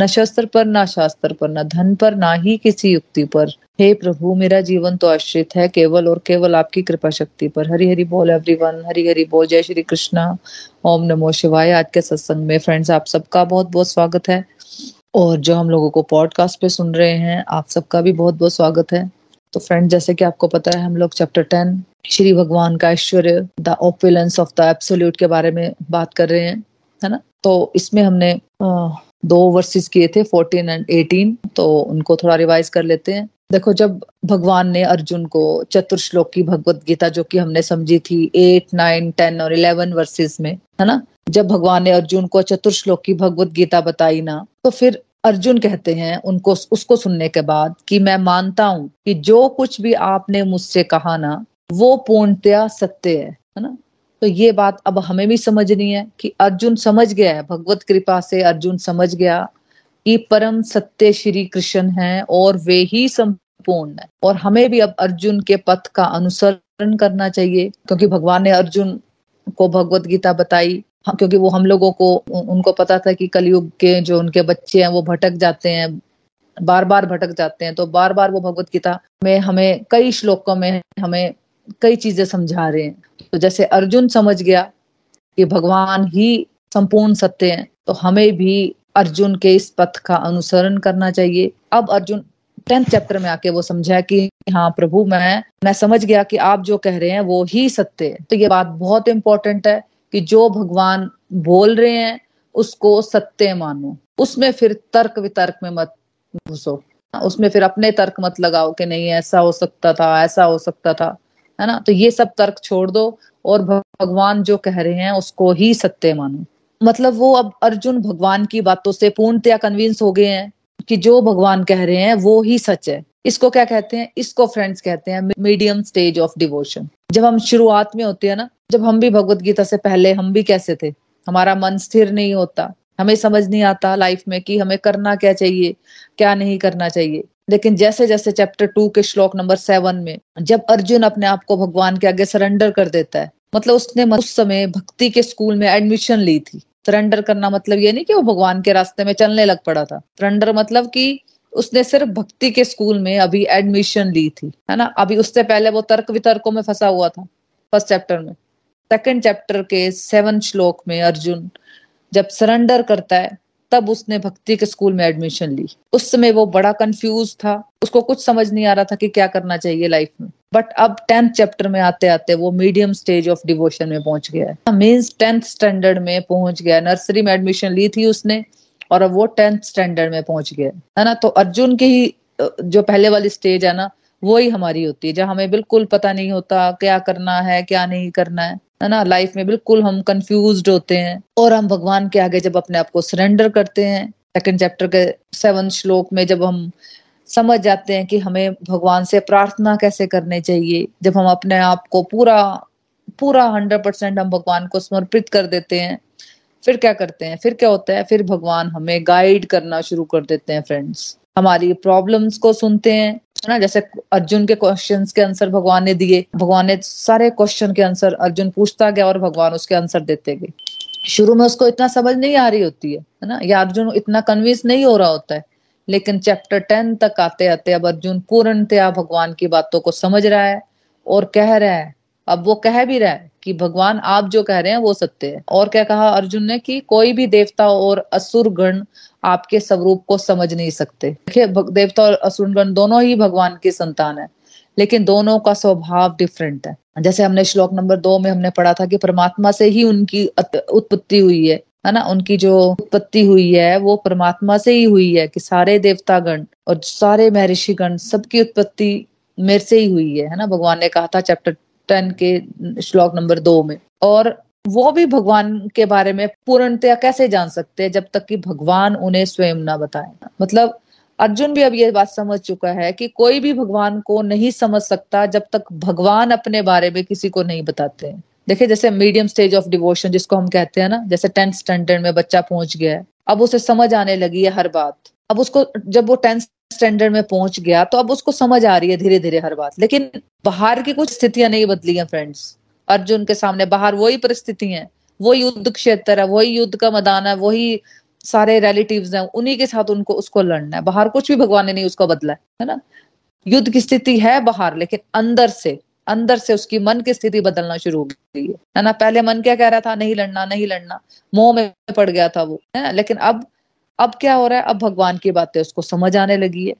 न शस्त्र पर, न शास्त्र पर, न धन पर, ना ही किसी युक्ति पर। हे प्रभु, मेरा जीवन तो आश्रित है केवल और केवल आपकी कृपा शक्ति पर। हरि हरि बोल एवरीवन हरि हरि बोल। जय श्री कृष्णा। ओम नमो शिवाय। आज के सत्संग में फ्रेंड्स आप सबका बहुत बहुत स्वागत है। और जो हम लोगों को पॉडकास्ट पे सुन रहे हैं, आप सबका भी बहुत बहुत स्वागत है। तो फ्रेंड जैसे कि आपको पता है, हम लोग चैप्टर टेन श्री भगवान का ऐश्वर्य द ऑफ़ द एब्सोल्यूट के बारे में बात कर रहे हैं, है ना? तो इसमें हमने दो वर्सेस किए थे फोर्टीन एंड एटीन तो उनको थोड़ा रिवाइज कर लेते हैं। देखो, जब भगवान ने अर्जुन को चतुर्श्लोक की भगवत गीता जो कि हमने समझी थी एट नाइन टेन और इलेवन वर्सेस में, है ना? जब भगवान ने अर्जुन को चतुर्श्लोक की भगवत गीता बताई ना तो फिर अर्जुन कहते हैं उनको, उसको सुनने के बाद कि मैं मानता हूँ कि जो कुछ भी आपने मुझसे कहा ना, वो पूर्णतया सत्य है है ना? तो ये बात अब हमें भी समझनी है कि अर्जुन समझ गया है भगवत कृपा से अर्जुन समझ गया कि परम सत्य श्री कृष्ण है और वे ही संपूर्ण है। और हमें भी अब अर्जुन के पथ का अनुसरण करना चाहिए क्योंकि भगवान ने अर्जुन को भगवत गीता बताई। हाँ, क्योंकि वो हम लोगों को उनको पता था कि कलयुग के जो उनके बच्चे हैं वो भटक जाते हैं बार बार भटक जाते हैं। तो बार बार वो भगवत गीता में हमें कई श्लोकों में हमें कई चीज़ें समझा रहे हैं। तो जैसे अर्जुन समझ गया कि भगवान ही संपूर्ण सत्य हैं तो हमें भी अर्जुन के इस पथ का अनुसरण करना चाहिए। अब अर्जुन टेंथ चैप्टर में आके वो समझा कि हाँ प्रभु, मैं मैं समझ गया कि आप जो कह रहे हैं वो ही सत्य है। तो ये बात बहुत इंपॉर्टेंट है कि जो भगवान बोल रहे हैं, उसको सत्य मानो। उसमें फिर तर्क वितर्क में मत घुसो। उसमें फिर अपने तर्क मत लगाओ कि नहीं, ऐसा हो सकता था, ऐसा हो सकता था। है ना? तो ये सब तर्क छोड़ दो और भगवान जो कह रहे हैं उसको ही सत्य मानो। मतलब वो अब अर्जुन भगवान की बातों से पूर्णतया कन्विंस हो गए हैं कि जो भगवान कह रहे हैं वो ही सच है। इसको क्या कहते हैं? इसको फ्रेंड्स कहते हैं मीडियम स्टेज ऑफ़ डिवोशन जब हम शुरुआत में होते हैं ना, जब हम भी भगवत गीता से पहले हम भी कैसे थे? हमारा मन स्थिर नहीं होता। हमें समझ नहीं आता लाइफ में कि हमें करना क्या चाहिए, क्या नहीं करना चाहिए। लेकिन जैसे जैसे चैप्टर टू के श्लोक नंबर सेवन में जब अर्जुन अपने आप को भगवान के आगे सरेंडर कर देता है मतलब उसने उस समय भक्ति के स्कूल में एडमिशन ली थी। सरेंडर करना मतलब ये नहीं कि वो भगवान के रास्ते में चलने लग पड़ा था। सरेंडर मतलब कि उसने सिर्फ़ भक्ति के स्कूल में अभी एडमिशन ली थी, है ना? अभी उससे पहले वो तर्क वितर्कों में फंसा हुआ था फ़र्स्ट चैप्टर में। सेकंड चैप्टर के सेवन श्लोक में अर्जुन जब सरेंडर करता है तब उसने भक्ति के स्कूल में एडमिशन ली। उस समय वो बड़ा कंफ्यूज था। उसको कुछ समझ नहीं आ रहा था कि क्या करना चाहिए लाइफ में। बट अब टेंथ चैप्टर में आते आते वो मीडियम स्टेज ऑफ़ डिवोशन में पहुँच गया है। मीन्स टेंथ स्टैंडर्ड में पहुँच गया नर्सरी में एडमिशन ली थी उसने और अब वो टेंथ स्टैंडर्ड में पहुँच गया है। ना? तो अर्जुन की ही जो पहले वाली स्टेज है ना, वो ही हमारी होती है। जहाँ हमें बिल्कुल पता नहीं होता क्या करना है, क्या नहीं करना है। है ना लाइफ में बिल्कुल हम कंफ्यूज होते हैं। और हम भगवान के आगे जब अपने आप को सरेंडर करते हैं सेकंड चैप्टर के सेवन श्लोक में जब हम समझ जाते हैं कि हमें भगवान से प्रार्थना कैसे करने चाहिए, जब हम अपने आप को पूरा पूरा हंड्रेड परसेंट हम भगवान को समर्पित कर देते हैं, फिर क्या करते हैं? फिर क्या होता है? फिर भगवान हमें गाइड करना शुरू कर देते हैं फ्रेंड्स हमारी प्रॉब्लम्स को सुनते हैं है ना? जैसे अर्जुन के क्वेश्चन के आंसर भगवान ने दिए। भगवान ने सारे क्वेश्चन के आंसर अर्जुन पूछता गया और भगवान उसके आंसर देते गए। शुरू में उसको इतना समझ नहीं आ रही होती है है ना? या अर्जुन इतना कन्विंस नहीं हो रहा होता है। लेकिन चैप्टर टेन तक आते आते अब अर्जुन पूर्णतया भगवान की बातों को समझ रहा है और कह रहा है। अब वो कह भी रहा है। कि भगवान आप जो कह रहे हैं वो सत्य है। और क्या कहा अर्जुन ने कि कोई भी देवता और असुर गण आपके स्वरूप को समझ नहीं सकते। देखिए देवता और असुर गण दोनों ही भगवान की संतान है, लेकिन दोनों का स्वभाव डिफरेंट है। जैसे हमने श्लोक नंबर दो में हमने पढ़ा था कि परमात्मा से ही उनकी उत्पत्ति हुई है है ना? उनकी जो उत्पत्ति हुई है, वो परमात्मा से ही हुई है कि सारे देवता गण और सारे महर्षि गण सबकी उत्पत्ति मेरे से ही हुई है है ना? भगवान ने कहा था चैप्टर टेन के श्लोक नंबर दो में। और वो भी भगवान के बारे में पूर्णतया कैसे जान सकते हैं जब तक कि भगवान उन्हें स्वयं ना बताए? मतलब अर्जुन भी अब ये बात समझ चुका है कि कोई भी भगवान को नहीं समझ सकता जब तक भगवान अपने बारे में किसी को नहीं बताते हैं। देखिए, जैसे मीडियम स्टेज ऑफ़ डिवोशन जिसको हम कहते हैं ना, जैसे टेंथ स्टैंडर्ड में बच्चा पहुँच गया है, अब उसे समझ आने लगी है हर बात। अब उसको, जब वो टेंथ स्टैंडर्ड में पहुँच गया तो अब उसको समझ आ रही है धीरे धीरे हर बात। लेकिन बाहर की कुछ स्थितियाँ नहीं बदली हैं फ्रेंड्स अर्जुन के सामने बाहर वही परिस्थिति है, वही युद्ध क्षेत्र है, वही युद्ध का मैदान है, वही सारे रिलेटिव हैं, उन्हीं के साथ उनको, उसको लड़ना है। बाहर कुछ भी भगवान ने नहीं उसको बदला है ना? युद्ध की स्थिति है बाहर, लेकिन अंदर से अंदर से उसकी मन की स्थिति बदलना शुरू हो गई है। ना? पहले मन क्या कह रहा था? नहीं लड़ना नहीं लड़ना। मोह में पड़ गया था वो, है लेकिन अब अब क्या हो रहा है? अब भगवान की बातें उसको समझ आने लगी है।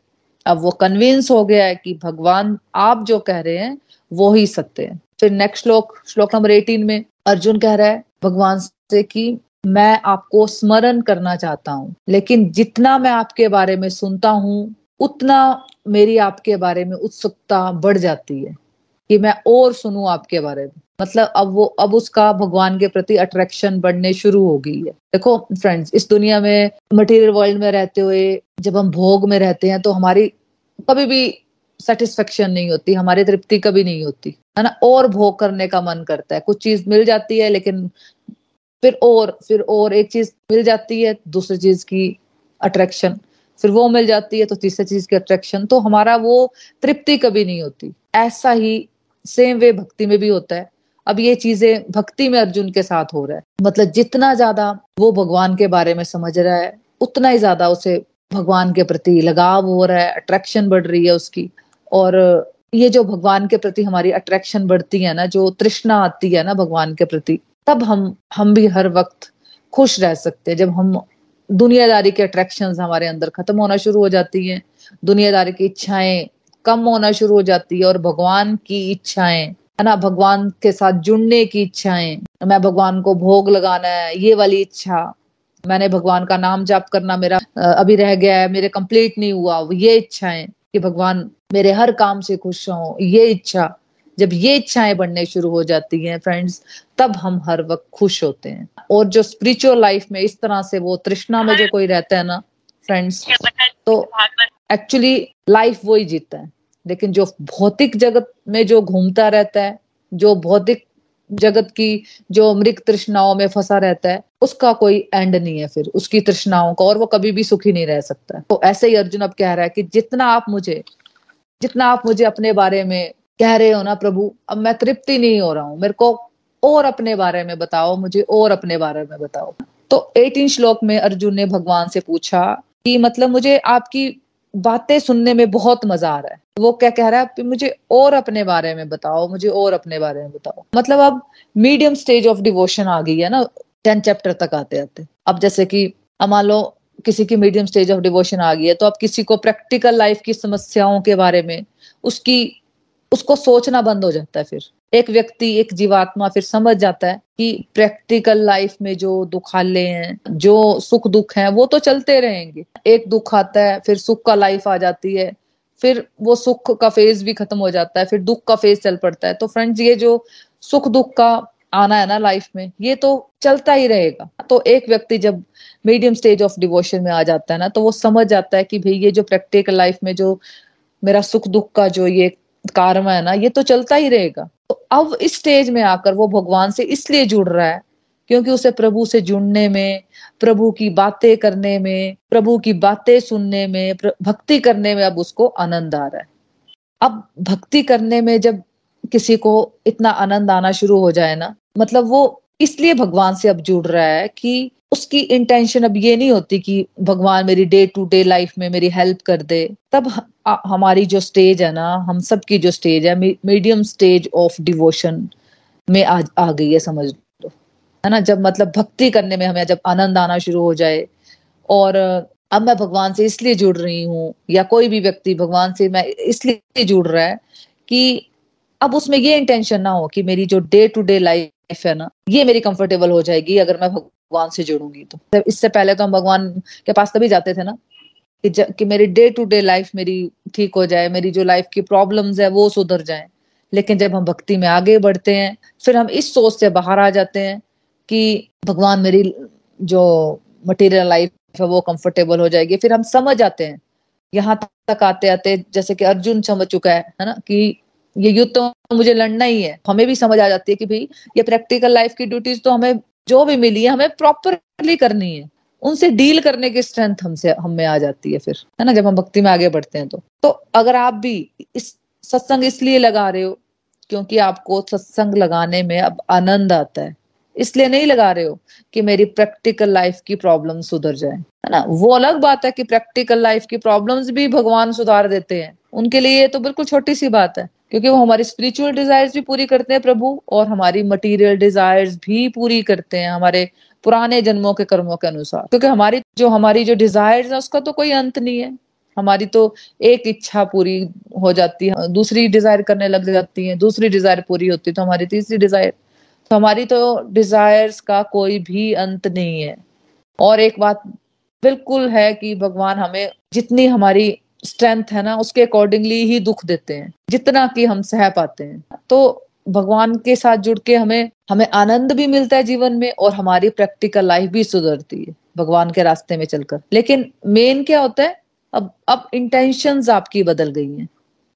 अब वो कन्विंस हो गया है कि भगवान आप जो कह रहे हैं, वो ही सत्य है। फिर नेक्स्ट श्लोक श्लोक नंबर एटीन में अर्जुन कह रहा है भगवान से कि मैं आपको स्मरण करना चाहता हूँ, लेकिन जितना मैं आपके बारे में सुनता हूँ, उतना मेरी आपके बारे में उत्सुकता बढ़ जाती है। कि मैं और सुनूं आपके बारे में। मतलब अब वो, अब उसका भगवान के प्रति अट्रैक्शन बढ़ने शुरू हो गई है। देखो फ्रेंड्स इस दुनिया में मटेरियल वर्ल्ड में रहते हुए जब हम भोग में रहते हैं तो हमारी कभी भी सेटिस्फेक्शन नहीं होती, हमारी तृप्ति कभी नहीं होती, है ना? और भोग करने का मन करता है। कुछ चीज़ मिल जाती है, लेकिन फिर और फिर और एक चीज़ मिल जाती है, दूसरी चीज़ की अट्रैक्शन फिर वो मिल जाती है तो तीसरी चीज़ की अट्रैक्शन तो हमारा वो तृप्ति कभी नहीं होती। ऐसा ही सेम वे भक्ति में भी होता है। अब ये चीज़ें भक्ति में अर्जुन के साथ हो रहा है। मतलब जितना ज़्यादा वो भगवान के बारे में समझ रहा है, उतना ही ज़्यादा उसे भगवान के प्रति लगाव हो रहा है अट्रैक्शन बढ़ रही है उसकी। और ये जो भगवान के प्रति हमारी अट्रैक्शन बढ़ती है ना, जो तृष्णा आती है ना भगवान के प्रति, तब हम हम भी हर वक्त खुश रह सकते हैं। जब हम दुनियादारी के अट्रैक्शन हमारे अंदर खत्म होना शुरू हो जाती हैं, दुनियादारी की इच्छाएँ कम होना शुरू हो जाती है और भगवान की इच्छाएँ है ना भगवान के साथ जुड़ने की इच्छाएँ मैं भगवान को भोग लगाना है ये वाली इच्छा मैंने भगवान का नाम जाप करना मेरा अभी रह गया है मेरे कंप्लीट नहीं हुआ ये इच्छाएँ कि भगवान मेरे हर काम से खुश हो ये इच्छा जब ये इच्छाएँ बढ़ने शुरू हो जाती हैं फ्रेंड्स तब हम हर वक्त खुश होते हैं। और जो स्पिरिचुअल लाइफ में इस तरह से वो तृष्णा में जो कोई रहता है ना फ्रेंड्स तो एक्चुअली लाइफ वो ही जीता है। लेकिन जो भौतिक जगत में जो घूमता रहता है, जो भौतिक जगत की जो मृग तृष्णाओं में फंसा रहता है, उसका कोई एंड नहीं है फिर, उसकी तृष्णाओं का, और वो कभी भी सुखी नहीं रह सकता। तो ऐसे ही अर्जुन अब कह रहा है कि जितना आप मुझे, जितना आप मुझे अपने बारे में कह रहे हो ना प्रभु, अब मैं तृप्ति नहीं हो रहा हूँ। मेरे को और अपने बारे में बताओ, मुझे और अपने बारे में बताओ। तो एटीन श्लोक में अर्जुन ने भगवान से पूछा कि मतलब मुझे आपकी बातें सुनने में बहुत मज़ा आ रहा है। वो क्या कह रहा है मुझे और अपने बारे में बताओ, मुझे और अपने बारे में बताओ। मतलब अब मीडियम स्टेज ऑफ़ डिवोशन आ गई है ना टेन चैप्टर तक आते आते। अब जैसे कि मान लो किसी की मीडियम स्टेज ऑफ़ डिवोशन आ गई है तो अब किसी को प्रैक्टिकल लाइफ की समस्याओं के बारे में उसकी, उसको सोचना बंद हो जाता है फिर। एक व्यक्ति, एक जीवात्मा फिर समझ जाता है कि प्रैक्टिकल लाइफ में जो दुखाले हैं, जो सुख दुख हैं, वो तो चलते रहेंगे। एक दुख आता है, फिर सुख का लाइफ आ जाती है, फिर वो सुख का फ़ेज़ भी खत्म हो जाता है, फिर दुख का फ़ेज़ चल पड़ता है। तो फ्रेंड्स ये जो सुख दुख का आना है ना लाइफ में, ये तो चलता ही रहेगा। तो एक व्यक्ति जब मीडियम स्टेज ऑफ़ डिवोशन में आ जाता है ना तो वो समझ जाता है कि भाई ये जो प्रैक्टिकल लाइफ में जो मेरा सुख दुख का जो ये कार्म है ना, ये तो चलता ही रहेगा। तो अब इस स्टेज में आकर वो भगवान से इसलिए जुड़ रहा है, क्योंकि उसे प्रभु से जुड़ने में, प्रभु की बातें करने में, प्रभु की बातें सुनने में भक्ति करने में अब उसको आनंद आ रहा है। अब भक्ति करने में जब किसी को इतना आनंद आना शुरू हो जाए ना मतलब वो इसलिए भगवान से अब जुड़ रहा है कि उसकी इंटेंशन अब ये नहीं होती कि भगवान मेरी डे टू डे लाइफ में मेरी हेल्प कर दे। तब हमारी जो स्टेज है ना हम सबकी जो स्टेज है मीडियम स्टेज ऑफ़ डिवोशन में आ, आ गई है समझ लो। है ना जब मतलब भक्ति करने में हमें जब आनंद आना शुरू हो जाए और अब मैं भगवान से इसलिए जुड़ रही हूँ या कोई भी व्यक्ति भगवान से मैं इसलिए जुड़ रहा है कि अब उसमें ये इंटेंशन ना हो कि मेरी जो डे टू डे लाइफ है ना ये मेरी कंफर्टेबल हो जाएगी अगर मैं भगवान से जुड़ूँगी तो। इससे पहले तो हम भगवान के पास तभी जाते थे ना कि, कि मेरी डे टू डे लाइफ मेरी ठीक हो जाए मेरी जो लाइफ की प्रॉब्लम्स है वो सुधर जाए। लेकिन जब हम भक्ति में आगे बढ़ते हैं फिर हम इस सोच से बाहर आ जाते हैं कि भगवान मेरी जो मटेरियल लाइफ है वो कंफर्टेबल हो जाएगी। फिर हम समझ आते हैं यहाँ तक आते आते जैसे कि अर्जुन समझ चुका है है ना कि ये युद्ध तो मुझे लड़ना ही है। हमें भी समझ आ जाती है कि भाई ये प्रैक्टिकल लाइफ की ड्यूटीज़ तो हमें जो भी मिली है हमें प्रॉपरली करनी है। उनसे डील करने की स्ट्रेंथ हमसे, हम में आ जाती है फिर, है ना? जब हम भक्ति में आगे बढ़ते हैं तो। तो अगर आप भी इस सत्संग इसलिए लगा रहे हो क्योंकि आपको सत्संग लगाने में अब आनंद आता है, इसलिए नहीं लगा रहे हो कि मेरी प्रैक्टिकल लाइफ की प्रॉब्लम सुधर जाए, है ना? वो अलग बात है कि प्रैक्टिकल लाइफ की प्रॉब्लम्स भी भगवान सुधार देते हैं। उनके लिए ये तो बिल्कुल छोटी सी बात है, क्योंकि वो हमारी स्पिरिचुअल डिजायर्स भी पूरी करते हैं प्रभु, और हमारी मटेरियल डिजायर्स भी पूरी करते हैं, हमारे पुराने जन्मों के कर्मों के अनुसार। क्योंकि हमारी जो हमारी जो डिजायर्स है, उसका तो कोई अंत नहीं है। हमारी तो एक इच्छा पूरी हो जाती है। दूसरी डिज़ायर करने लग जाती है, दूसरी डिज़ायर पूरी होती है तो हमारी तीसरी डिज़ायर तो हमारी तो डिजायर्स का कोई भी अंत नहीं है। और एक बात बिल्कुल है कि भगवान हमें जितनी हमारी स्ट्रेंथ है ना, उसके अकॉर्डिंगली ही दुख देते हैं। जितना कि हम सह पाते हैं। तो भगवान के साथ जुड़ के हमें हमें आनंद भी मिलता है जीवन में और हमारी प्रैक्टिकल लाइफ भी सुधरती है, भगवान के रास्ते में चलकर। लेकिन मेन क्या होता है? अब अब इंटेंशंस आपकी बदल गई हैं।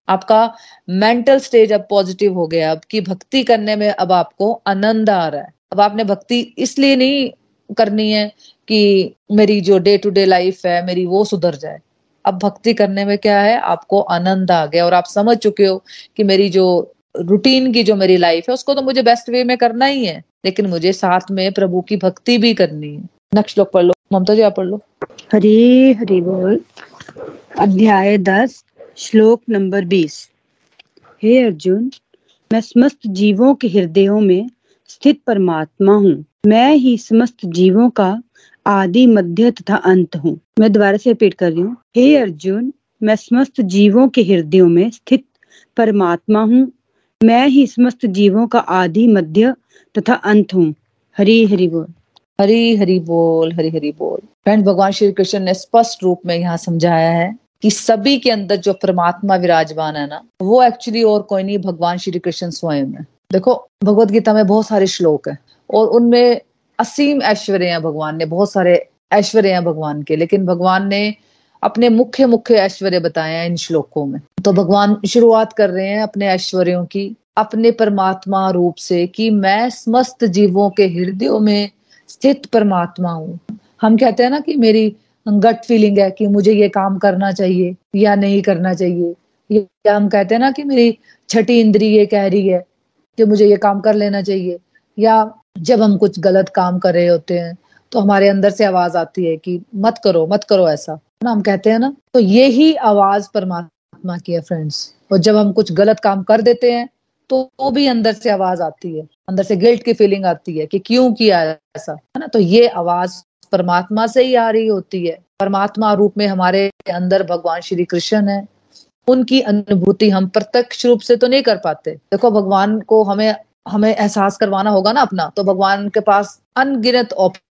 आपका मेंटल स्टेज अब पॉजिटिव हो गया, अब की भक्ति करने में अब आपको आनंद आ रहा है। अब आपने भक्ति इसलिए नहीं करनी है कि मेरी जो डे टू डे लाइफ है, मेरी वो सुधर जाए। अब भक्ति करने में क्या है? आपको आनंद आ गया और आप समझ चुके हो कि मेरी जो रूटीन की जो मेरी लाइफ है, उसको तो मुझे बेस्ट वे में करना ही है, लेकिन मुझे साथ में प्रभु की भक्ति भी करनी है। नेक्स्ट श्लोक पढ़ लो। ममता जी, आप पढ़ लो। हरी हरी बोल। अध्याय दस, श्लोक नंबर बीस। हे अर्जुन, मैं समस्त जीवों के हृदयों में स्थित परमात्मा हूँ। मैं ही समस्त जीवों का आदि, मध्य तथा अंत हूँ। मैं दोबारा से रिपीट कर रही हूँ। हे अर्जुन, मैं समस्त जीवों के हृदयों में स्थित परमात्मा हूँ। मैं ही समस्त जीवों का आदि मध्य तथा अंत हूँ। हरी, हरि बोल। हरी, हरि बोल, हरी, हरि बोल। फ्रेंड, भगवान श्री कृष्ण ने स्पष्ट रूप में यहाँ समझाया है कि सभी के अंदर जो परमात्मा विराजमान है ना, वो एक्चुअली और कोई नहीं, भगवान श्री कृष्ण स्वयं है। देखो, भगवत गीता में बहुत सारे श्लोक है और उनमें असीम ऐश्वर्य हैं भगवान ने, बहुत सारे ऐश्वर्य हैं भगवान के, लेकिन भगवान ने अपने मुख्य मुख्य ऐश्वर्य बताए हैं इन श्लोकों में। तो भगवान शुरुआत कर रहे हैं अपने ऐश्वर्यों की, अपने परमात्मा रूप से कि मैं समस्त जीवों के हृदयों में स्थित परमात्मा हूँ। हम कहते हैं ना कि मेरी गट फीलिंग है कि मुझे ये काम करना चाहिए या नहीं करना चाहिए। या हम कहते हैं ना कि मेरी छठी इंद्री ये कह रही है कि मुझे ये काम कर लेना चाहिए। या जब हम कुछ गलत काम कर रहे होते हैं तो हमारे अंदर से आवाज़ आती है कि मत करो मत करो ऐसा। ना हम कहते हैं ना? तो ये ही आवाज़ परमात्मा की है फ्रेंड्स और जब हम कुछ गलत काम कर देते हैं तो वो भी अंदर से आवाज़ आती है। अंदर से गिल्ट की फीलिंग आती है कि क्यों किया ऐसा, है ना? तो ये आवाज़ परमात्मा से ही आ रही होती है। परमात्मा रूप में हमारे अंदर भगवान श्री कृष्ण है। उनकी अनुभूति हम प्रत्यक्ष रूप से तो नहीं कर पाते। देखो, भगवान को हमें हमें एहसास करवाना होगा ना अपना। तो भगवान के पास अनगिनत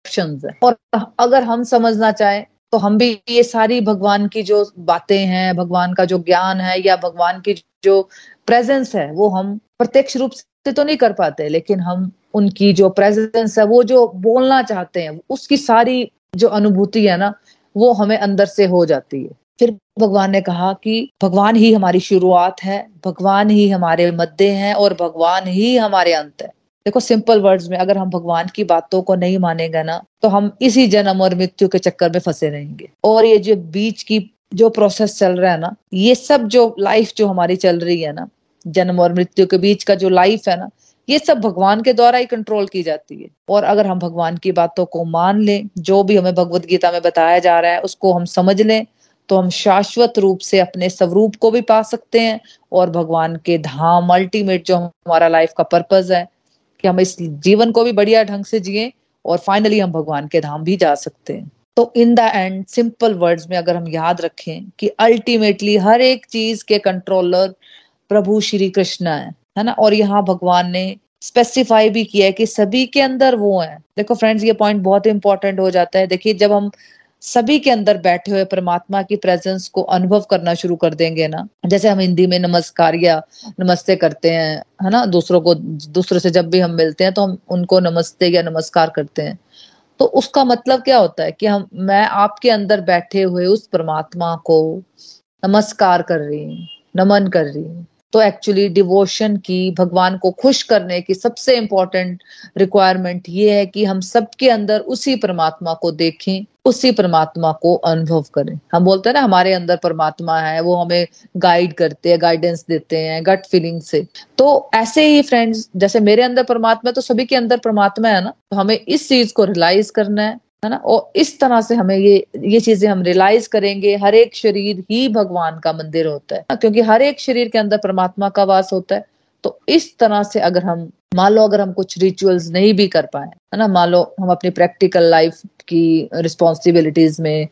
ऑप्शंस है। और अगर हम समझना चाहें तो हम भी ये सारी भगवान की जो बातें हैं, भगवान का जो ज्ञान है या भगवान की जो प्रेजेंस है, वो हम प्रत्यक्ष रूप से तो नहीं कर पाते, लेकिन हम उनकी जो प्रेजेंस है, वो जो बोलना चाहते हैं, उसकी सारी जो अनुभूति है ना, वो हमें अंदर से हो जाती है। फिर भगवान ने कहा कि भगवान ही हमारी शुरुआत है, भगवान ही हमारे मध्य हैं और भगवान ही हमारे अंत है। देखो सिंपल वर्ड्स में अगर हम भगवान की बातों को नहीं मानेंगे ना तो हम इसी जन्म और मृत्यु के चक्कर में फंसे रहेंगे। और ये जो बीच की जो प्रोसेस चल रहा है ना, ये सब जो लाइफ जो हमारी चल रही है ना, जन्म और मृत्यु के बीच का जो लाइफ है ना, ये सब भगवान के द्वारा ही कंट्रोल की जाती है। और अगर हम भगवान की बातों को मान लें, जो भी हमें भगवत गीता में बताया जा रहा है, उसको हम समझ लें तो हम शाश्वत रूप से अपने स्वरूप को भी पा सकते हैं, और भगवान के धाम अल्टीमेट जो हमारा लाइफ का पर्पज है कि हम इस जीवन को भी बढ़िया ढंग से जिए और फाइनली हम भगवान के धाम भी जा सकते हैं। तो in the end simple words में अगर हम याद रखें कि अल्टीमेटली हर एक चीज़ के कंट्रोलर प्रभु श्री कृष्ण है है ना? और यहाँ भगवान ने स्पेसिफाई भी किया है कि सभी के अंदर वो है। देखो फ्रेंड्स ये पॉइंट बहुत इंपॉर्टेंट हो जाता है। देखिए, जब हम सभी के अंदर बैठे हुए परमात्मा की प्रेजेंस को अनुभव करना शुरू कर देंगे ना। जैसे हम हिंदी में नमस्कार या नमस्ते करते हैं, है ना? दूसरों को, दूसरों से जब भी हम मिलते हैं तो हम उनको नमस्ते या नमस्कार करते हैं। तो उसका मतलब क्या होता है कि हम, मैं आपके अंदर बैठे हुए उस परमात्मा को नमस्कार कर रही हूँ, नमन कर रही हूँ। तो एक्चुअली डिवोशन की, भगवान को खुश करने की सबसे इंपॉर्टेंट रिक्वायरमेंट ये है कि हम सबके अंदर उसी परमात्मा को देखें उसी परमात्मा को अनुभव करें। हम बोलते हैं ना, हमारे अंदर परमात्मा है, वो हमें गाइड करते हैं गाइडेंस देते हैं गट फीलिंग से। तो ऐसे ही फ्रेंड्स जैसे मेरे अंदर परमात्मा है तो सभी के अंदर परमात्मा है ना तो हमें इस चीज़ को रियलाइज़ करना है है ना? और इस तरह से हमें ये ये चीज़ें हम रियलाइज़ करेंगे, हर एक शरीर ही भगवान का मंदिर होता है, क्योंकि हर एक शरीर के अंदर परमात्मा का वास होता है। तो इस तरह से अगर हम मान लो अगर हम कुछ रिचुअल्स नहीं भी कर पाए है ना मान लो हम अपनी प्रैक्टिकल लाइफ की रिस्पॉन्सिबिलिटीज में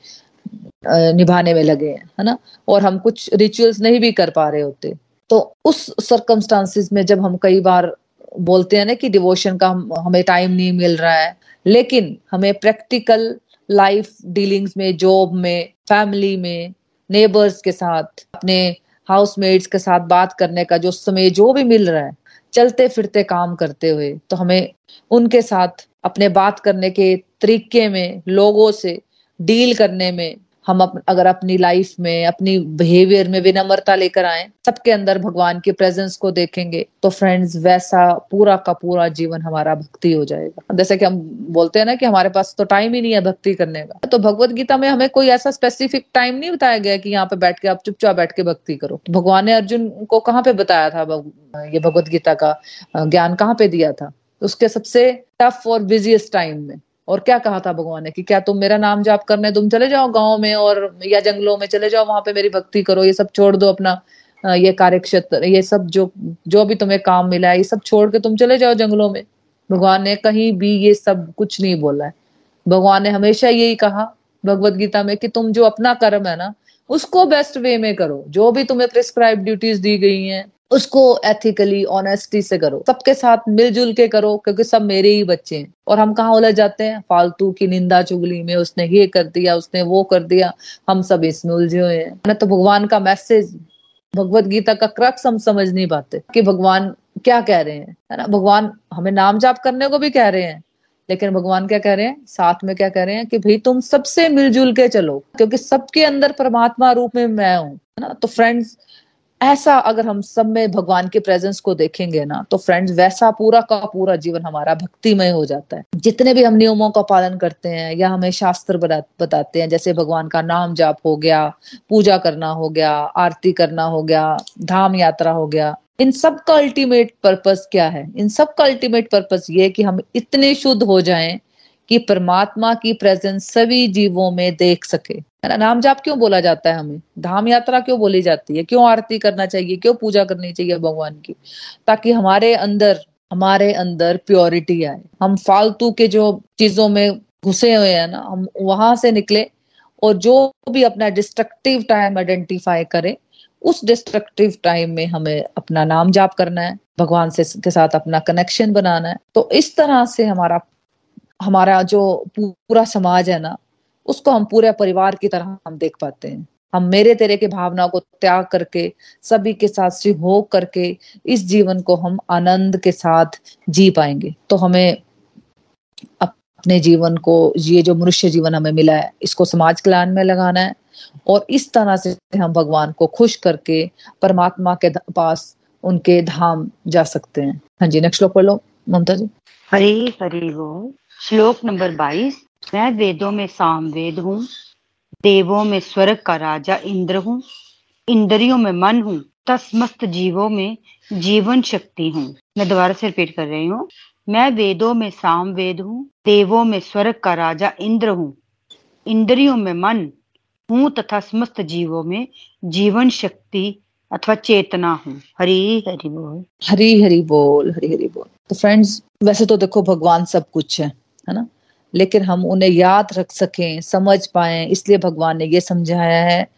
निभाने में लगे हैं है ना और हम कुछ रिचुअल्स नहीं भी कर पा रहे होते तो उस सर्कमस्टांसिस में जब हम कई बार बोलते हैं ना कि डिवोशन का हम, हमें टाइम नहीं मिल रहा है लेकिन हमें प्रैक्टिकल लाइफ डीलिंग्स में जॉब में फैमिली में नेबर्स के साथ अपने हाउसमेट्स के साथ बात करने का, जो समय, जो भी मिल रहा है चलते फिरते काम करते हुए तो हमें उनके साथ अपने बात करने के तरीके में, लोगों से डील करने में हम अप, अगर अपनी लाइफ में अपनी बिहेवियर में विनम्रता लेकर आए सबके अंदर भगवान के प्रेजेंस को देखेंगे तो फ्रेंड्स वैसा पूरा का पूरा जीवन हमारा भक्ति हो जाएगा। जैसे कि हम बोलते हैं ना कि हमारे पास तो टाइम ही नहीं है भक्ति करने का। तो भगवत गीता में हमें कोई ऐसा स्पेसिफिक टाइम नहीं बताया गया कि यहाँ पे बैठ के आप चुपचाप बैठ के भक्ति करो। तो भगवान ने अर्जुन को कहाँ पे बताया था ये भगवत गीता का ज्ञान कहाँ पे दिया था? उसके सबसे टफ और बिजिएस्ट टाइम में। और क्या कहा था भगवान ने कि क्या तुम मेरा नाम जाप करने, तुम चले जाओ गाँव में और या जंगलों में चले जाओ, वहाँ पे मेरी भक्ति करो, ये सब छोड़ दो अपना ये कार्य क्षेत्र ये सब जो जो भी तुम्हें काम मिला है, ये सब छोड़ के तुम चले जाओ जंगलों में। भगवान ने कहीं भी ये सब कुछ नहीं बोला है। भगवान ने हमेशा यही कहा भगवत गीता में कि तुम जो अपना कर्म है ना, उसको बेस्ट वे में करो। जो भी तुम्हें प्रिस्क्राइब ड्यूटीज़ दी गई हैं उसको एथिकली ऑनेस्टी से करो। सबके साथ मिलजुल के करो, क्योंकि सब मेरे ही बच्चे हैं। और हम कहाँ उलझ जाते हैं? फालतू की निंदा चुगली में उसने ये कर दिया, उसने वो कर दिया। हम सब इसमें उलझे हुए हैं। ना तो भगवान का मैसेज भगवत गीता का क्रक्स हम समझ नहीं पाते कि भगवान क्या कह रहे हैं। है ना? भगवान हमें नाम जाप करने को भी कह रहे हैं। लेकिन भगवान क्या कह रहे हैं? साथ में क्या कह रहे हैं कि भाई तुम सबसे मिलजुल के चलो, क्योंकि सबके अंदर परमात्मा रूप में मैं हूँ। है ना? तो फ्रेंड्स ऐसा अगर हम सब में भगवान के प्रेजेंस को देखेंगे ना तो फ्रेंड्स वैसा पूरा का पूरा जीवन हमारा भक्तिमय हो जाता है। जितने भी हम नियमों का पालन करते हैं या हमें शास्त्र बताते हैं, जैसे भगवान का नाम जाप हो गया, पूजा करना हो गया, आरती करना हो गया, धाम यात्रा हो गया, इन सब का अल्टीमेट पर्पस क्या है? इन सब का अल्टीमेट पर्पस ये कि हम इतने शुद्ध हो जाएँ कि परमात्मा की प्रेजेंस सभी जीवों में देख सके। है ना? नाम जाप क्यों बोला जाता है हमें? धाम यात्रा क्यों बोली जाती है? क्यों आरती करना चाहिए? क्यों पूजा करनी चाहिए भगवान की? ताकि हमारे अंदर हमारे अंदर प्योरिटी आए। हम फालतू के जो चीज़ों में घुसे हुए हैं ना, हम वहाँ से निकले और जो भी अपना डिस्ट्रक्टिव टाइम आइडेंटिफाई करे, उस डिस्ट्रक्टिव टाइम में हमें अपना नाम जाप करना है, भगवान से, के साथ अपना कनेक्शन बनाना है। तो इस तरह से हमारा हमारा जो पूरा समाज है ना उसको हम पूरे परिवार की तरह हम देख पाते हैं। हम मेरे तेरे के भावना को त्याग करके, सभी के साथ सहयोग करके, इस जीवन को हम आनंद के साथ जी पाएँगे। तो हमें अपने जीवन को, ये जो मनुष्य जीवन हमें मिला है, इसको समाज कल्याण में लगाना है और इस तरह से हम भगवान को खुश करके, परमात्मा के पास उनके धाम जा सकते हैं। हाँ जी नेक्स्ट श्लोक पढ़ लो, ममता जी। हरी हरी वो श्लोक नंबर बाईस। मैं वेदों में साम वेद हूँ, देवों में स्वर्ग का राजा इंद्र हूँ, इंद्रियों में मन हूँ तस्मस्त जीवों में जीवन शक्ति हूँ। मैं दोबारा से रिपीट कर रही हूँ। मैं वेदों में साम वेद हूँ, देवों में स्वर्ग का राजा इंद्र हूँ, इंद्रियों में मन हूँ तथा समस्त जीवों में जीवन शक्ति अथवा चेतना हूँ। हरी हरी बोल। हरी हरी बोल, हरी हरी बोल। तो फ्रेंड्स वैसे तो देखो, भगवान सब कुछ है है ना? लेकिन हम उन्हें याद रख सकें, समझ पाए। इसलिए भगवान ने ये समझाया है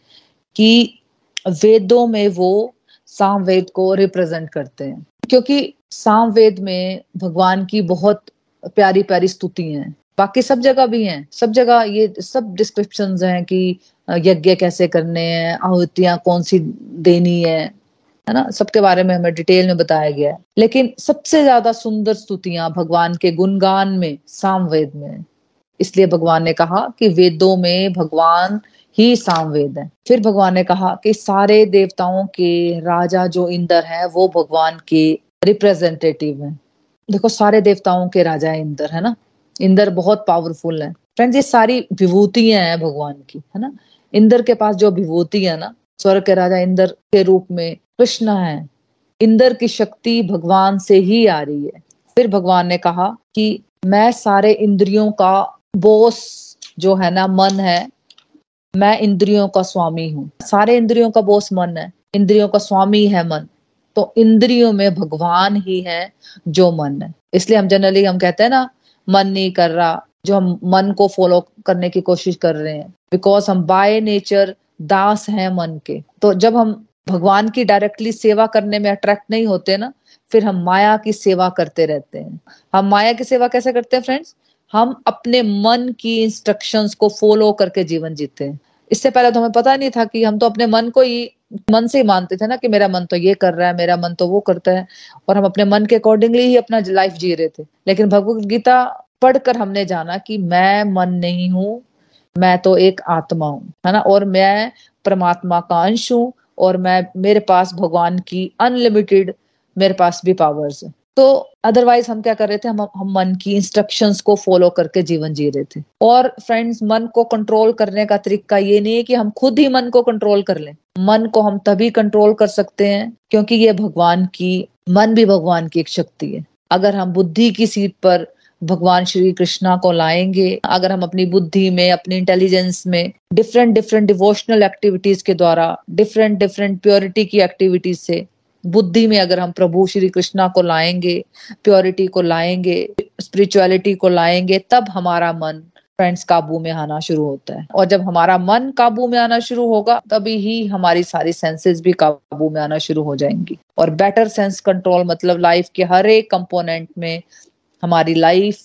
कि वेदों में वो साम वेद को रिप्रेजेंट करते हैं। क्योंकि सामवेद में भगवान की बहुत प्यारी प्यारी स्तुति हैं। बाकी सब जगह भी हैं। सब जगह ये, सब डिस्क्रिप्शन हैं कि यज्ञ कैसे करने हैं, आहुतियाँ कौन सी देनी है। है ना? सबके बारे में हमें डिटेल में बताया गया है। लेकिन सबसे ज़्यादा सुंदर स्तुतियाँ भगवान के गुणगान में, सामवेद में इसलिए भगवान ने कहा कि वेदों में भगवान ही सामवेद है। फिर भगवान ने कहा कि सारे देवताओं के राजा जो इंद्र है, वो भगवान के रिप्रेजेंटेटिव हैं। देखो, सारे देवताओं के राजा इंद्र है ना? इंद्र बहुत पावरफुल है। फ्रेंड्स, ये सारी विभूतियाँ हैं भगवान की, है ना? इंद्र के पास जो विभूति है ना स्वर्ग के राजा इंद्र के रूप में कृष्ण है। इंद्र की शक्ति भगवान से ही आ रही है। फिर भगवान ने कहा कि मैं सारे इंद्रियों का बोस जो है ना, मन है, मैं इंद्रियों का स्वामी हूँ। सारे इंद्रियों का बोस मन है, इंद्रियों का स्वामी है मन। तो इंद्रियों में भगवान ही है जो मन है। इसलिए हम जनरली हम कहते हैं ना, मन नहीं कर रहा, जो हम मन को फॉलो करने की कोशिश कर रहे हैं। बिकॉज़ हम बाय नेचर दास हैं मन के। तो जब हम भगवान की डायरेक्टली सेवा करने में अट्रैक्ट नहीं होते ना, फिर हम माया की सेवा करते रहते हैं। हम माया की सेवा कैसे करते हैं फ्रेंड्स हम अपने मन की इंस्ट्रक्शंस को फॉलो करके जीवन जीते हैं। इससे पहले तो हमें पता नहीं था कि हम तो अपने मन को ही, मन से ही मानते थे ना कि मेरा मन तो ये कर रहा है, मेरा मन तो वो करता है, और हम अपने मन के अकॉर्डिंगली ही अपना लाइफ जी रहे थे। लेकिन भगवत गीता पढ़कर हमने जाना कि मैं मन नहीं हूँ मैं तो एक आत्मा हूँ, है ना? और मैं परमात्मा का अंश हूँ और मैं, मेरे पास भगवान की अनलिमिटेड मेरे पास भी पावर्स है। तो अदरवाइज़ हम क्या कर रहे थे? हम हम मन की इंस्ट्रक्शंस को फॉलो करके जीवन जी रहे थे। और फ्रेंड्स मन को कंट्रोल करने का तरीका ये नहीं है कि हम खुद ही मन को कंट्रोल कर लें। मन को हम तभी कंट्रोल कर सकते हैं क्योंकि ये भगवान की, मन भी भगवान की एक शक्ति है। अगर हम बुद्धि की सीट पर भगवान श्री कृष्णा को लाएँगे। अगर हम अपनी बुद्धि में, अपनी इंटेलिजेंस में डिफरेंट डिफरेंट डिवोशनल एक्टिविटीज़ के द्वारा डिफरेंट डिफरेंट प्योरिटी की एक्टिविटीज़ से, बुद्धि में अगर हम प्रभु श्री कृष्णा को लाएँगे प्योरिटी को लाएँगे स्पिरिचुअलिटी को लाएँगे, तब हमारा मन फ्रेंड्स काबू में आना शुरू होता है। और जब हमारा मन काबू में आना शुरू होगा, तभी ही हमारी सारी सेंसेस भी काबू में आना शुरू हो जाएँगी। और बेटर सेंस कंट्रोल मतलब लाइफ के हर एक कंपोनेंट में हमारी लाइफ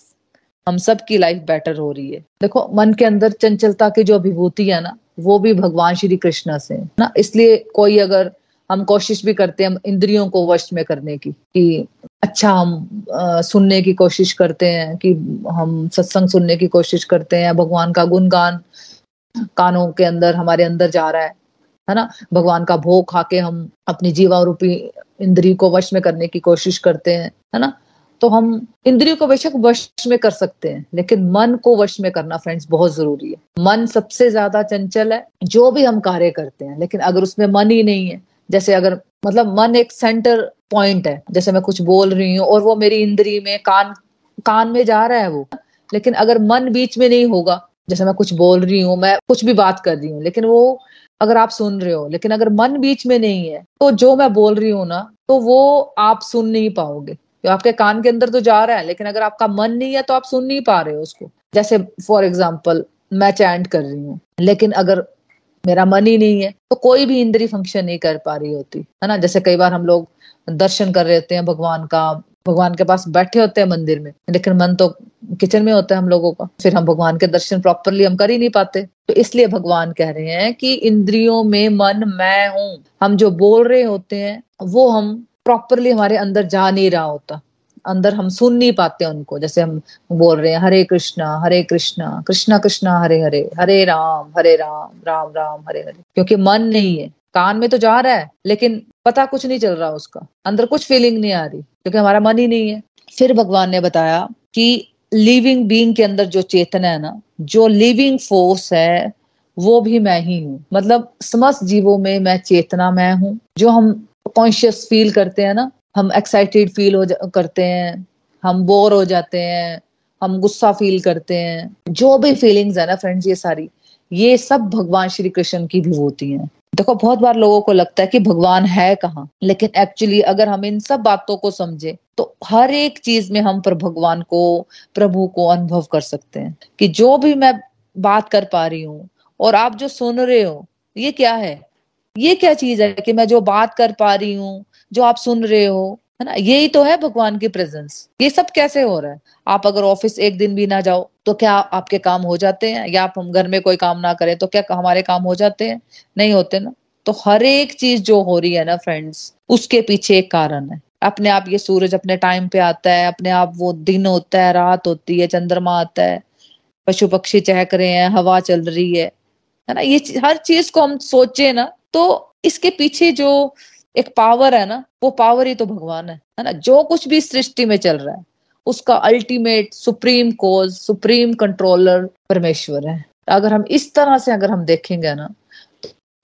हम सब की लाइफ बेटर हो रही है। देखो मन के अंदर चंचलता की जो अभिभूति है ना वो भी भगवान श्री कृष्ण से ना। इसलिए कोई अगर हम कोशिश भी करते हैं इंद्रियों को वश में करने की कि अच्छा हम आ, सुनने की कोशिश करते हैं कि हम सत्संग सुनने की कोशिश करते हैं भगवान का गुणगान कानों के अंदर हमारे अंदर जा रहा है है ना। भगवान का भोग खा के हम अपनी जीवा रूपी इंद्री को वश में करने की कोशिश करते हैं है ना। तो हम इंद्रियों को बेशक वश में कर सकते हैं, लेकिन मन को वश में करना फ्रेंड्स बहुत ज़रूरी है। मन सबसे ज़्यादा चंचल है, जो भी हम कार्य करते हैं, लेकिन अगर उसमें मन ही नहीं है, जैसे अगर मतलब मन एक सेंटर पॉइंट है, जैसे मैं कुछ बोल रही हूँ और वो मेरी इंद्री में, कान कान में जा रहा है वो, लेकिन अगर मन बीच में नहीं होगा, जैसे मैं कुछ बोल रही हूँ, मैं कुछ भी बात कर रही हूँ, लेकिन वो अगर आप सुन रहे हो, लेकिन अगर मन बीच में नहीं है तो जो मैं बोल रही हूँ ना तो वो आप सुन नहीं पाओगे। तो आपके कान के अंदर तो जा रहा है, लेकिन अगर आपका मन नहीं है तो आप सुन नहीं पा रहे हो उसको। जैसे फॉर एग्ज़ाम्पल मैं चैंट कर रही हूँ, लेकिन अगर मेरा मन ही नहीं है तो कोई भी इंद्री फ़ंक्शन नहीं कर पा रही होती, है ना? जैसे कई बार हम लोग दर्शन कर रहे होते हैं भगवान का, भगवान के पास बैठे होते हैं मंदिर में, लेकिन मन तो किचन में होता है हम लोगों का, फिर हम भगवान के दर्शन प्रॉपरली हम कर ही नहीं पाते। तो इसलिए भगवान कह रहे हैं कि इंद्रियों में मन, मैं हूँ, हम जो बोल रहे होते हैं, वो हम प्रॉपरली हमारे अंदर जा नहीं रहा होता। अंदर हम सुन नहीं पाते उनको। जैसे हम बोल रहे हैं, हरे कृष्णा हरे कृष्णा कृष्णा कृष्णा, हरे हरे हरे राम हरे राम राम राम, हरे हरे। क्योंकि मन नहीं है। कान में तो जा रहा है, लेकिन पता कुछ नहीं चल रहा उसका। अंदर कुछ फीलिंग नहीं आ रही, क्योंकि हमारा मन ही नहीं है। फिर भगवान ने बताया कि लिविंग बींग के अंदर जो चेतना है ना, जो लिविंग फोर्स है, वो भी मैं ही हूँ। मतलब समस्त जीवों में मैं चेतना मैं हूँ। जो हम कॉन्शियस फील करते हैं ना, हम एक्साइटेड फील हो करते हैं, हम बोर हो जाते हैं, हम गुस्सा फील करते हैं, जो भी फीलिंग्स है ना फ्रेंड्स ये सारी, ये सब भगवान श्री कृष्ण की भी होती है। देखो, बहुत बार लोगों को लगता है कि भगवान है कहाँ, लेकिन एक्चुअली अगर हम इन सब बातों को समझे तो हर एक चीज़ में हम पर भगवान को, प्रभु को अनुभव कर सकते हैं, कि जो भी मैं बात कर पा रही हूँ, और आप जो सुन रहे हो, ये क्या है? ये क्या चीज़ है कि मैं जो बात कर पा रही हूँ, जो आप सुन रहे हो, है ना? यही तो है भगवान की प्रेजेंस ये सब कैसे हो रहा है? आप अगर ऑफ़िस एक दिन भी ना जाओ तो क्या आपके काम हो जाते हैं? या आप हम घर में कोई काम ना करें तो क्या हमारे काम हो जाते हैं? नहीं होते ना। तो हर एक चीज़ जो हो रही है ना फ्रेंड्स उसके पीछे एक कारण है। अपने आप ये सूरज अपने टाइम पे आता है, अपने आप वो दिन होता है, रात होती है, चंद्रमा आता है, पशु पक्षी चहक रहे हैं, हवा चल रही है। है ना? ये हर चीज़ को हम सोचे ना तो इसके पीछे जो एक पावर है ना, वो पावर ही तो भगवान है है ना? जो कुछ भी सृष्टि में चल रहा है, उसका ultimate supreme cause supreme controller परमेश्वर है। अगर हम इस तरह से अगर हम देखेंगे ना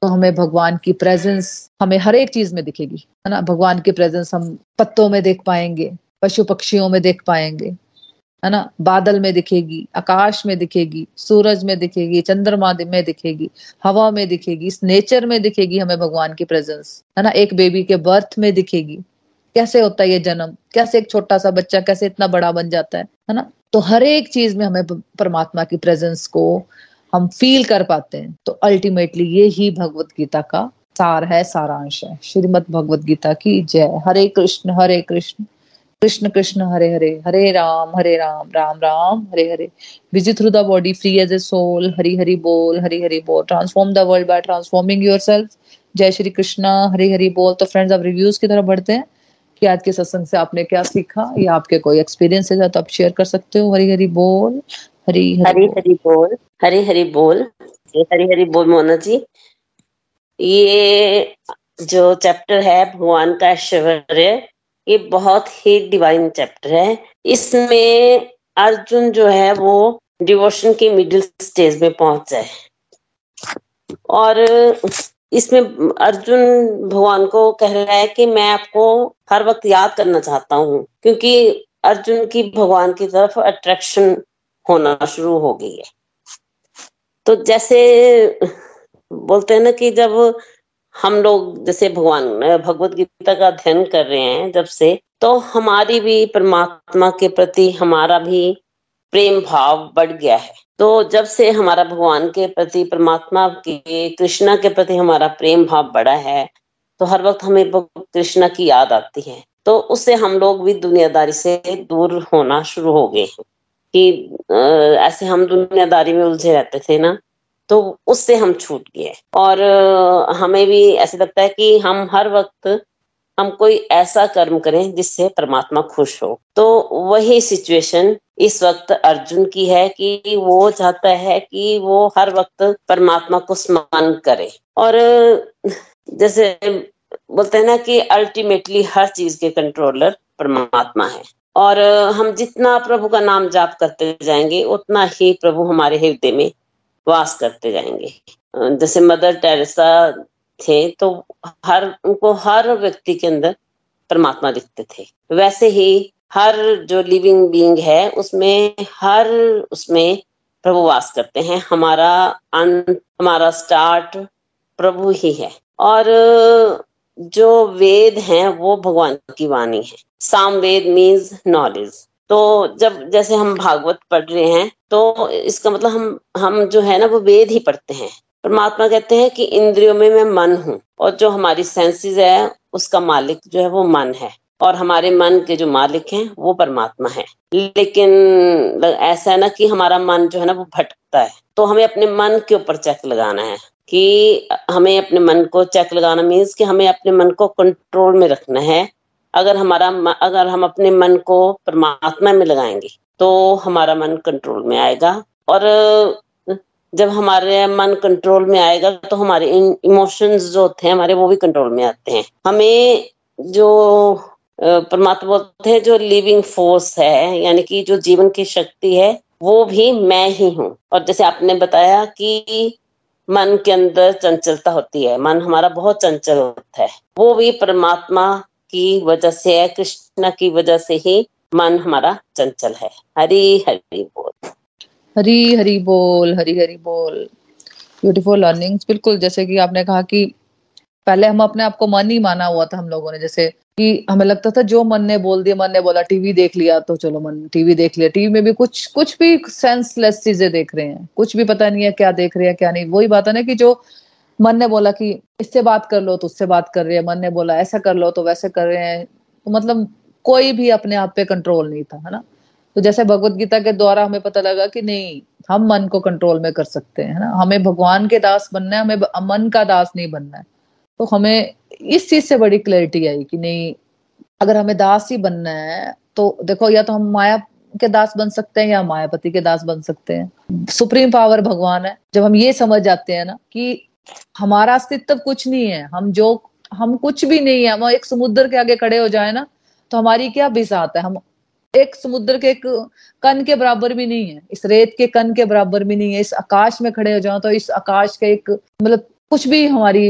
तो हमें भगवान की प्रेजेंस हमें हर एक चीज़ में दिखेगी, है ना? भगवान की प्रेजेंस हम पत्तों में देख पाएँगे, पशु पक्षियों में देख पाएँगे है ना? बादल में दिखेगी, आकाश में दिखेगी, सूरज में दिखेगी, चंद्रमा में दिखेगी, हवा में दिखेगी, इस नेचर में दिखेगी हमें भगवान की प्रेजेंस है ना? एक बेबी के बर्थ में दिखेगी। कैसे होता है ये जन्म? कैसे एक छोटा सा बच्चा कैसे इतना बड़ा बन जाता है है ना? तो हर एक चीज़ में हमें परमात्मा की प्रेजेंस को हम फील कर पाते हैं। तो अल्टीमेटली ये ही भगवत गीता का सार है, सारांश है। श्रीमद भगवत गीता की जय। Hare Krishna Hare Krishna. Krishna Krishna Hare Hare Hare Ram Hare Ram Ram Ram Hare Hare. Visit through the body free as a soul Hari Hari बोल हरी हरी बोल। Transform the world by transforming yourself जय श्री कृष्णा हरे हरी बोल। तो friends अब reviews की तरफ़ बढ़ते हैं कि आज के सत्संग से आपने क्या सीखा या आपके कोई एक्सपीरियंस है तो आप शेयर कर सकते हो। हरी हरी बोल हरी हरी हरी बोल। हरी हरी बोल हरी हरी बोल मोना जी। ये जो चैप्टर है भगवान का ऐश्वर्य ये बहुत ही डिवाइन चैप्टर है। इसमें अर्जुन जो है वो डिवोशन के मिडिल स्टेज में पहुँच जाए और इसमें अर्जुन भगवान को कह रहा है कि मैं आपको हर वक्त याद करना चाहता हूँ, क्योंकि अर्जुन की भगवान की तरफ़ अट्रैक्शन होना शुरू हो गई है। तो जैसे बोलते हैं ना कि जब हम लोग जैसे भगवान भगवत गीता का अध्ययन कर रहे हैं जब से तो हमारी भी परमात्मा के प्रति हमारा भी प्रेम भाव बढ़ गया है। तो जब से हमारा भगवान के प्रति, परमात्मा के, कृष्णा के प्रति हमारा प्रेम भाव बढ़ा है तो हर वक्त हमें कृष्णा की याद आती है। तो उससे हम लोग भी दुनियादारी से दूर होना शुरू हो गए हैं। कि ऐसे हम दुनियादारी में उलझे रहते थे ना तो उससे हम छूट गए। और हमें भी ऐसे लगता है कि हम हर वक्त हम कोई ऐसा कर्म करें जिससे परमात्मा खुश हो। तो वही सिचुएशन इस वक्त अर्जुन की है कि वो चाहता है कि वो हर वक्त परमात्मा को स्मरण करे। और, जैसे बोलते हैं ना कि अल्टीमेटली हर चीज़ के कंट्रोलर परमात्मा है। और, हम जितना प्रभु का नाम जाप करते जाएँगे, उतना ही प्रभु हमारे हृदय में वास करते जाएँगे। जैसे मदर टेरेसा थे तो हर, उनको हर व्यक्ति के अंदर परमात्मा दिखते थे। वैसे ही हर जो लिविंग बीइंग है, उसमें हर उसमें प्रभु वास करते हैं। हमारा अंत, हमारा स्टार्ट प्रभु ही है। और जो वेद हैं, वो भगवान की वाणी है। साम वेद मीन्स नॉलेज तो जब जैसे हम भागवत पढ़ रहे हैं तो इसका मतलब हम हम जो है ना, वो वेद ही पढ़ते हैं। परमात्मा कहते हैं कि इंद्रियों में मैं मन हूँ, और जो हमारी सेंसेस है, उसका मालिक जो है वो मन है, और हमारे मन के जो मालिक हैं, वो परमात्मा है। लेकिन ऐसा है ना कि हमारा मन जो है ना, वो भटकता है। तो हमें अपने मन के ऊपर चेक लगाना है, कि हमें अपने मन को चेक लगाना मीन्स कि हमें अपने मन को कंट्रोल में रखना है अगर हमारा अगर हम अपने मन को परमात्मा में लगाएँगे तो हमारा मन कंट्रोल में आएगा। और जब हमारे मन कंट्रोल में आएगा तो हमारे इमोशंस जो होते हैं, हमारे वो भी कंट्रोल में आते हैं। हमें जो परमात्मा बोलते हैं, जो लिविंग फोर्स है, यानी कि जो जीवन की शक्ति है, वो भी मैं ही हूँ। और जैसे आपने बताया कि मन के अंदर चंचलता होती है, मन हमारा बहुत चंचल होता है, वो भी परमात्मा की वजह से है, कृष्ण की वजह से ही मन हमारा चंचल है। हरी हरी बोल। हरी हरी बोल, हरी हरी बोल। ब्यूटीफुल लर्निंग्स बिल्कुल, जैसे कि आपने कहा कि पहले हम अपने आप को मन ही माना हुआ था हम लोगों ने, जैसे कि हमें लगता था, जो मन ने बोल दिया, मन ने बोला टीवी देख लिया तो चलो मन टीवी देख लिया। टीवी में भी कुछ कुछ भी सेंसलेस चीज़ें देख रहे हैं। कुछ भी पता नहीं है क्या देख रहे हैं, क्या नहीं। वही बात है ना कि जो मन ने बोला कि इससे बात कर लो तो उससे बात कर रहे हैं। मन ने बोला, ऐसा कर लो तो वैसे कर रहे हैं। तो मतलब कोई भी अपने आप पे कंट्रोल नहीं था, है ना? तो जैसे भगवत गीता के द्वारा हमें पता लगा कि नहीं, हम मन को कंट्रोल में कर सकते हैं ना? हमें भगवान के दास बनना है, हमें मन का दास नहीं बनना है। तो हमें इस चीज़ से बड़ी क्लैरिटी आई कि नहीं, अगर हमें दास ही बनना है तो देखो, या तो हम माया के दास बन सकते हैं या मायापति के दास बन सकते हैं। सुप्रीम पावर भगवान है। जब हम ये समझ जाते हैं ना कि हमारा अस्तित्व कुछ नहीं है। हम जो, हम कुछ भी नहीं है। हम एक समुद्र के आगे खड़े हो जाए ना तो हमारी क्या बिसात है? हम एक समुद्र के एक कन के बराबर भी नहीं है। इस रेत के कन के बराबर भी नहीं है। इस आकाश में खड़े हो जाओ तो इस आकाश के एक मतलब कुछ भी हमारी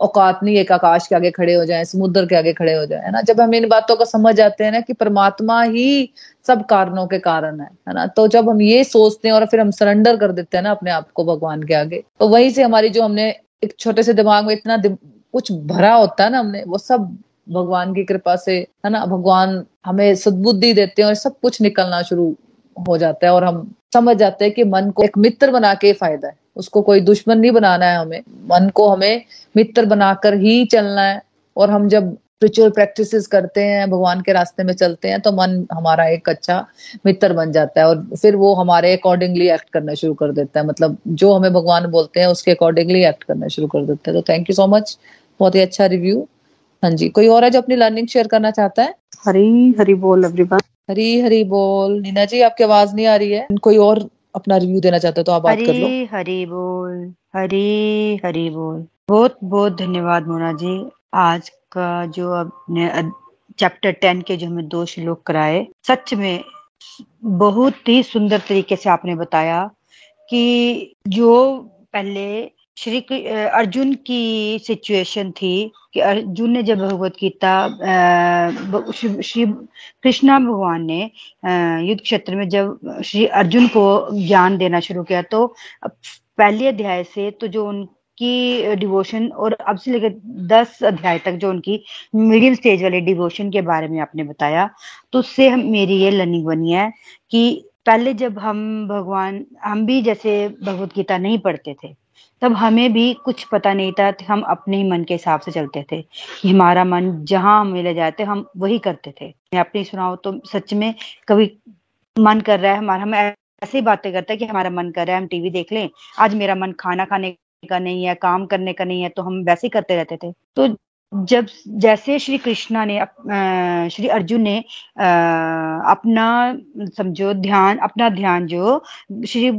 औकात नहीं एक आकाश के आगे खड़े हो जाए, समुद्र के आगे खड़े हो जाए ना? जब हम इन बातों को समझ जाते हैं ना कि परमात्मा ही सब कारणों के कारण है है ना? तो जब हम ये सोचते हैं और फिर हम सरेंडर कर देते हैं ना अपने आप को भगवान के आगे तो वहीं से हमारी जो हमने एक छोटे से दिमाग में इतना कुछ भरा होता है ना हमने, वो सब भगवान की कृपा से, है ना? भगवान हमें सद्बुद्धि देते हैं और सब कुछ निकलना शुरू हो जाता है और हम समझ जाते हैं कि मन को एक मित्र बना के फ़ायदा है। उसको कोई दुश्मन नहीं बनाना है हमें। मन को हमें मित्र बनाकर ही चलना है। और हम जब स्पिरिचुअल प्रैक्टिसेस करते हैं भगवान के रास्ते में चलते हैं तो मन हमारा एक अच्छा मित्र बन जाता है। और फिर वो हमारे अकॉर्डिंगली एक्ट करना शुरू कर देता है। मतलब जो हमें भगवान बोलते हैं उसके अकॉर्डिंगली एक्ट करना शुरू कर देता है। तो थैंक यू सो मच बहुत ही अच्छा रिव्यू हाँ जी कोई और है जो अपनी लर्निंग शेयर करना चाहता है? हरी हरी बोल एवरीवन हरी हरी बोल। नीना जी आपकी आवाज़ नहीं आ रही है। कोई और अपना रिव्यू देना चाहते हो तो आप बात कर लो। हरी बोल, हरी हरी बोल। बहुत बहुत धन्यवाद मोना जी। आज का जो आपने चैप्टर टेन के जो हमें दो श्लोक कराए, सच में बहुत ही सुंदर तरीके से आपने बताया कि जो पहले श्री अर्जुन की सिचुएशन थी कि अर्जुन ने जब भगवत गीता श्री कृष्णा भगवान ने युद्ध क्षेत्र में जब श्री अर्जुन को ज्ञान देना शुरू किया तो पहले अध्याय से तो जो उनकी डिवोशन और अब से लेकर दस अध्याय तक जो उनकी मीडियम स्टेज वाले डिवोशन के बारे में आपने बताया तो उससे हम, मेरी ये लर्निंग बनी है कि पहले जब हम भगवान, हम भी जैसे भगवत गीता नहीं पढ़ते थे तब हमें भी कुछ पता नहीं था हम अपने ही मन के हिसाब से चलते थे। कि हमारा मन जहाँ हम ले जाते, हम वही करते थे। मैं अपनी सुनाओ तो सच में कभी मन कर रहा है हमारा, हम ऐसे ही बातें करते हैं कि हमारा मन कर रहा है, हम टीवी देख लें, आज मेरा मन खाना खाने का नहीं है, काम करने का नहीं है तो हम वैसे ही करते रहते थे। तो जब जैसे श्री कृष्णा ने श्री अर्जुन ने अपना, समझो, ध्यान, अपना ध्यान जो श्री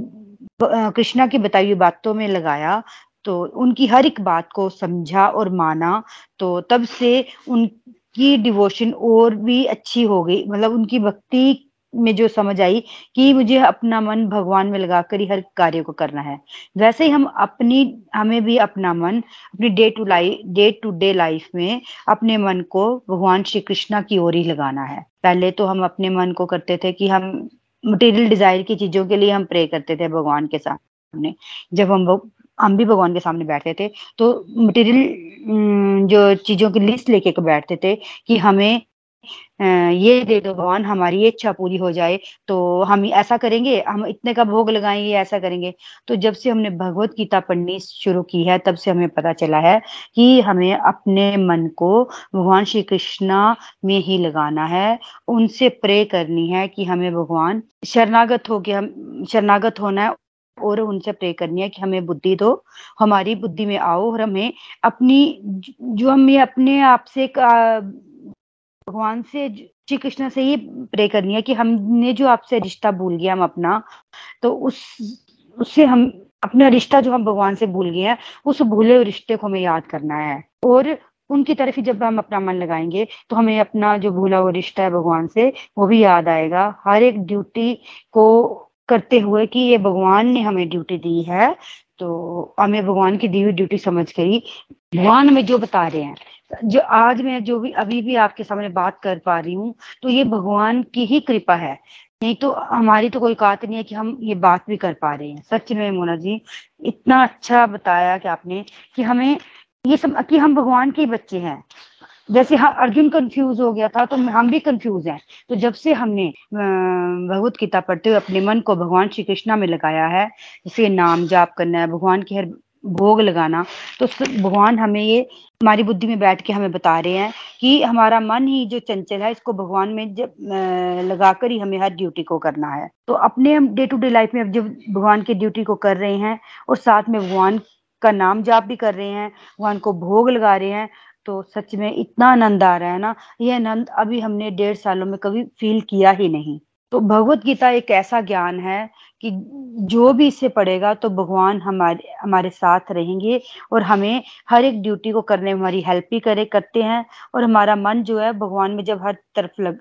कृष्णा की बताई हुई बातों में लगाया तो उनकी हर एक बात को समझा और माना तो तब से उनकी डिवोशन और भी अच्छी हो गई। मतलब उनकी भक्ति में जो समझ आई कि मुझे अपना मन भगवान में लगाकर ही हर कार्य को करना है। वैसे ही हम अपनी, हमें भी अपना मन, अपनी day to life day to day life में अपने मन को भगवान श्री कृष्णा की ओर ही लगाना है। पहले तो हम अपने मन को करते थे कि हम मटेरियल डिज़ायर की चीज़ों के लिए हम प्रे करते थे भगवान के सामने। जब हम हम भी भगवान के सामने बैठते थे तो मटेरियल जो चीज़ों की लिस्ट लेके बैठते थे कि हमें ये दे दो भगवान, हमारी ये इच्छा पूरी हो जाए तो हम ऐसा करेंगे, हम इतने का भोग लगाएँगे, ऐसा करेंगे। तो जब से हमने भगवत गीता पढ़नी शुरू की है, तब से हमें पता चला है कि हमें अपने मन को भगवान श्री कृष्णा में ही लगाना है। उनसे प्रे करनी है कि हमें भगवान शरणागत हो के हम शरणागत होना है और उनसे प्रे करनी है कि हमें बुद्धि दो, हमारी बुद्धि में आओ और हमें अपनी, जो हमें अपने आप से भगवान से श्री कृष्ण से ही प्रे करनी है कि हमने जो आपसे रिश्ता भूल गया हम अपना तो उस, उससे हम, अपना रिश्ता जो हम भगवान से भूल गए हैं, उस भूले हुए रिश्ते को हमें याद करना है। और उनकी तरफ़ ही जब हम अपना मन लगाएँगे तो हमें अपना जो भूला हुआ रिश्ता है भगवान से, वो भी याद आएगा। हर एक ड्यूटी को करते हुए कि ये भगवान ने हमें ड्यूटी दी है तो हमें भगवान की दी हुई ड्यूटी समझ कर ही भगवान हमें जो बता रहे हैं, जो आज मैं जो भी, अभी भी आपके सामने बात कर पा रही हूँ तो ये भगवान की ही कृपा है। नहीं तो हमारी तो कोई बात नहीं है कि हम ये बात भी कर पा रहे हैं। सच में मोना जी, इतना अच्छा बताया कि आपने कि हमें ये सब, कि हम भगवान के बच्चे हैं। जैसे हाँ अर्जुन कंफ्यूज हो गया था तो हम भी कंफ्यूज हैं। तो जब से हमने भगवत गीता पढ़ते हुए अपने मन को भगवान श्री कृष्णा में लगाया है, जैसे नाम जाप करना है, भगवान की हर भोग लगाना तो भगवान हमें ये हमारी बुद्धि में बैठ के हमें बता रहे हैं कि हमारा मन ही जो चंचल है, इसको भगवान में जब लगाकर ही हमें हर ड्यूटी को करना है। तो अपने हम डे टू डे लाइफ में जब भगवान की ड्यूटी को कर रहे हैं, और साथ में भगवान का नाम जाप भी कर रहे हैं, भगवान को भोग लगा रहे हैं तो सच में इतना आनंद आ रहा है ना ये आनंद अभी हमने डेढ़ सालों में कभी फील किया ही नहीं। तो भगवत गीता एक ऐसा ज्ञान है कि जो भी इसे पढ़ेगा तो भगवान हमारे हमारे साथ रहेंगे और हमें हर एक ड्यूटी को करने में हमारी हेल्प भी करे करते हैं और हमारा मन जो है भगवान में जब हर तरफ़ लग,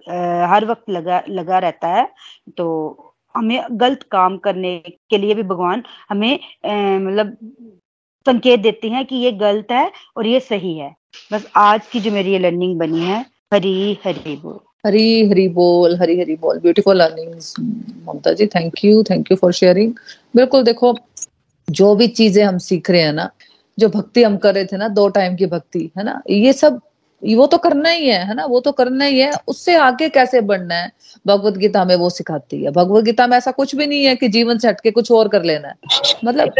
हर वक्त लगा लगा रहता है तो हमें गलत काम करने के लिए भी भगवान हमें मतलब संकेत देते हैं कि ये गलत है और ये सही है। बस आज की जो मेरी ये लर्निंग बनी है, हरी हरी बोल। हरी हरी बोल, हरी हरी बोल। Beautiful learnings Mamta ji thank you thank you for sharing बिल्कुल देखो, जो भी चीज़ें हम सीख रहे हैं ना, जो भक्ति हम कर रहे थे ना, दो टाइम की भक्ति, है ना, ये सब, वो तो करना ही है है ना, वो तो करना ही है। उससे आगे कैसे बढ़ना है? भगवत गीता में वो सिखाती है। भगवत गीता में ऐसा कुछ भी नहीं है कि जीवन से हटके कुछ और कर लेना है। मतलब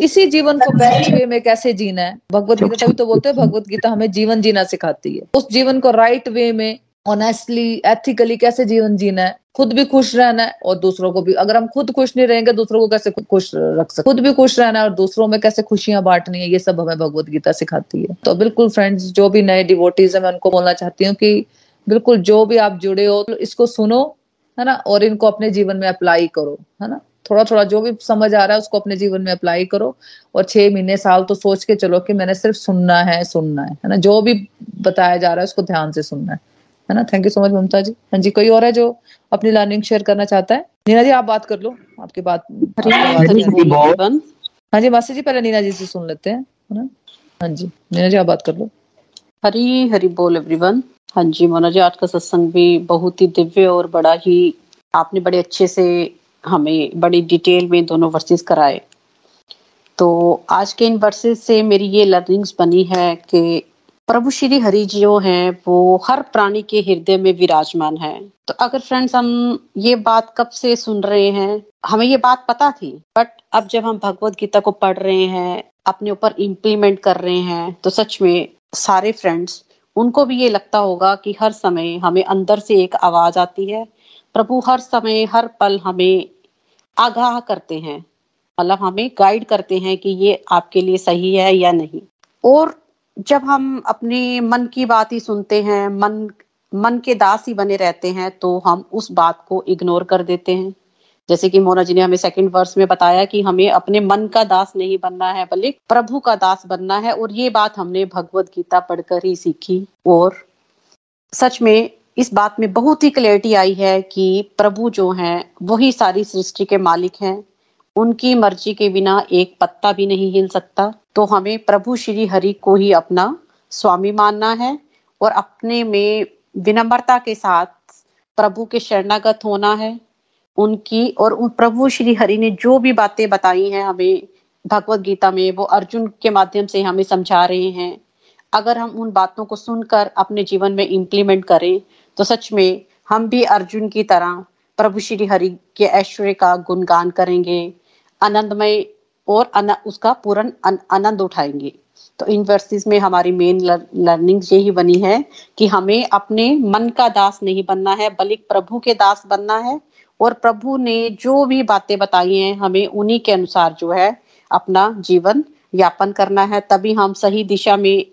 इसी जीवन को बेस्ट वे में कैसे जीना है? भगवत गीता तभी तो बोलते हैं, भगवत गीता हमें जीवन जीना सिखाती है। उस जीवन को राइट वे में ऑनेस्टली एथिकली कैसे जीवन जीना है? खुद भी खुश रहना है और दूसरों को भी। अगर हम खुद खुश नहीं रहेंगे, दूसरों को कैसे खुश रख सकते खुद भी खुश रहना है और दूसरों में कैसे खुशियाँ बांटनी है, ये सब हमें भगवत गीता सिखाती है। तो बिल्कुल फ्रेंड्स जो भी नए डिवोटीज है, मैं उनको बोलना चाहती हूँ कि बिल्कुल जो भी आप जुड़े हो, इसको सुनो, है ना? और इनको अपने जीवन में अप्लाई करो, है ना? थोड़ा थोड़ा जो भी समझ आ रहा है उसको अपने जीवन में अप्लाई करो और छह महीने साल तो सोच के चलो कि मैंने सिर्फ़ सुनना है सुनना है है ना? जो भी बताया जा रहा है उसको ध्यान से सुनना है है ना? Thank you so much Mamta ji. हाँ जी कोई और है जो अपनी लर्निंग शेयर करना चाहता है? नीना जी आप बात कर लो आपकी बात। हाँ जी मासी जी पहले नीना जी से सुन लेते हैं है ना? हाँ जी नीना जी आप बात कर लो। हरी हरी बोल एवरीवन हाँ जी मोना जी आज का सत्संग भी बहुत ही दिव्य और बड़ा ही आपने बड़े अच्छे से हमें बड़ी डिटेल में दोनों वर्सेस कराए। तो आज के इन वर्सेस से मेरी ये लर्निंग्स बनी है कि प्रभु श्री हरि जो हैं, वो हर प्राणी के हृदय में विराजमान है। तो अगर फ्रेंड्स हम ये बात कब से सुन रहे हैं, हमें ये बात पता थी बट अब जब हम भगवत गीता को पढ़ रहे हैं, अपने ऊपर इम्प्लीमेंट कर रहे हैं तो सच में सारे फ्रेंड्स उनको भी ये लगता होगा कि हर समय हमें अंदर से एक आवाज़ आती है प्रभु हर समय, हर पल हमें आगाह करते हैं। मतलब हमें गाइड करते हैं कि ये आपके लिए सही है या नहीं। और जब हम अपने मन की बात ही सुनते हैं, मन मन के दास ही बने रहते हैं तो हम उस बात को इग्नोर कर देते हैं। जैसे कि मोना जी ने हमें सेकंड वर्स में बताया कि हमें अपने मन का दास नहीं बनना है, बल्कि प्रभु का दास बनना है। और ये बात हमने भगवत गीता पढ़कर ही सीखी। और सच में इस बात में बहुत ही क्लैरिटी आई है कि प्रभु जो हैं, वही सारी सृष्टि के मालिक हैं। उनकी मर्ज़ी के बिना एक पत्ता भी नहीं हिल सकता। तो हमें प्रभु श्री हरि को ही अपना स्वामी मानना है और अपने में विनम्रता के साथ प्रभु के शरणागत होना है। उनकी और उन प्रभु श्री हरि ने जो भी बातें बताई हैं हमें भगवत गीता में, वो अर्जुन के माध्यम से हमें समझा रहे हैं। अगर हम उन बातों को सुनकर अपने जीवन में इम्प्लीमेंट करें तो सच में, हम भी अर्जुन की तरह प्रभु श्री हरि के ऐश्वर्य का गुणगान करेंगे, आनंदमय और उसका पूर्ण आनंद उठाएँगे। तो इन वर्सेस में हमारी मेन लर्निंग यही बनी है कि हमें अपने मन का दास नहीं बनना है, बल्कि प्रभु के दास बनना है और प्रभु ने जो भी बातें बताई हैं, हमें उन्हीं के अनुसार जो है अपना जीवन यापन करना है। तभी हम सही दिशा में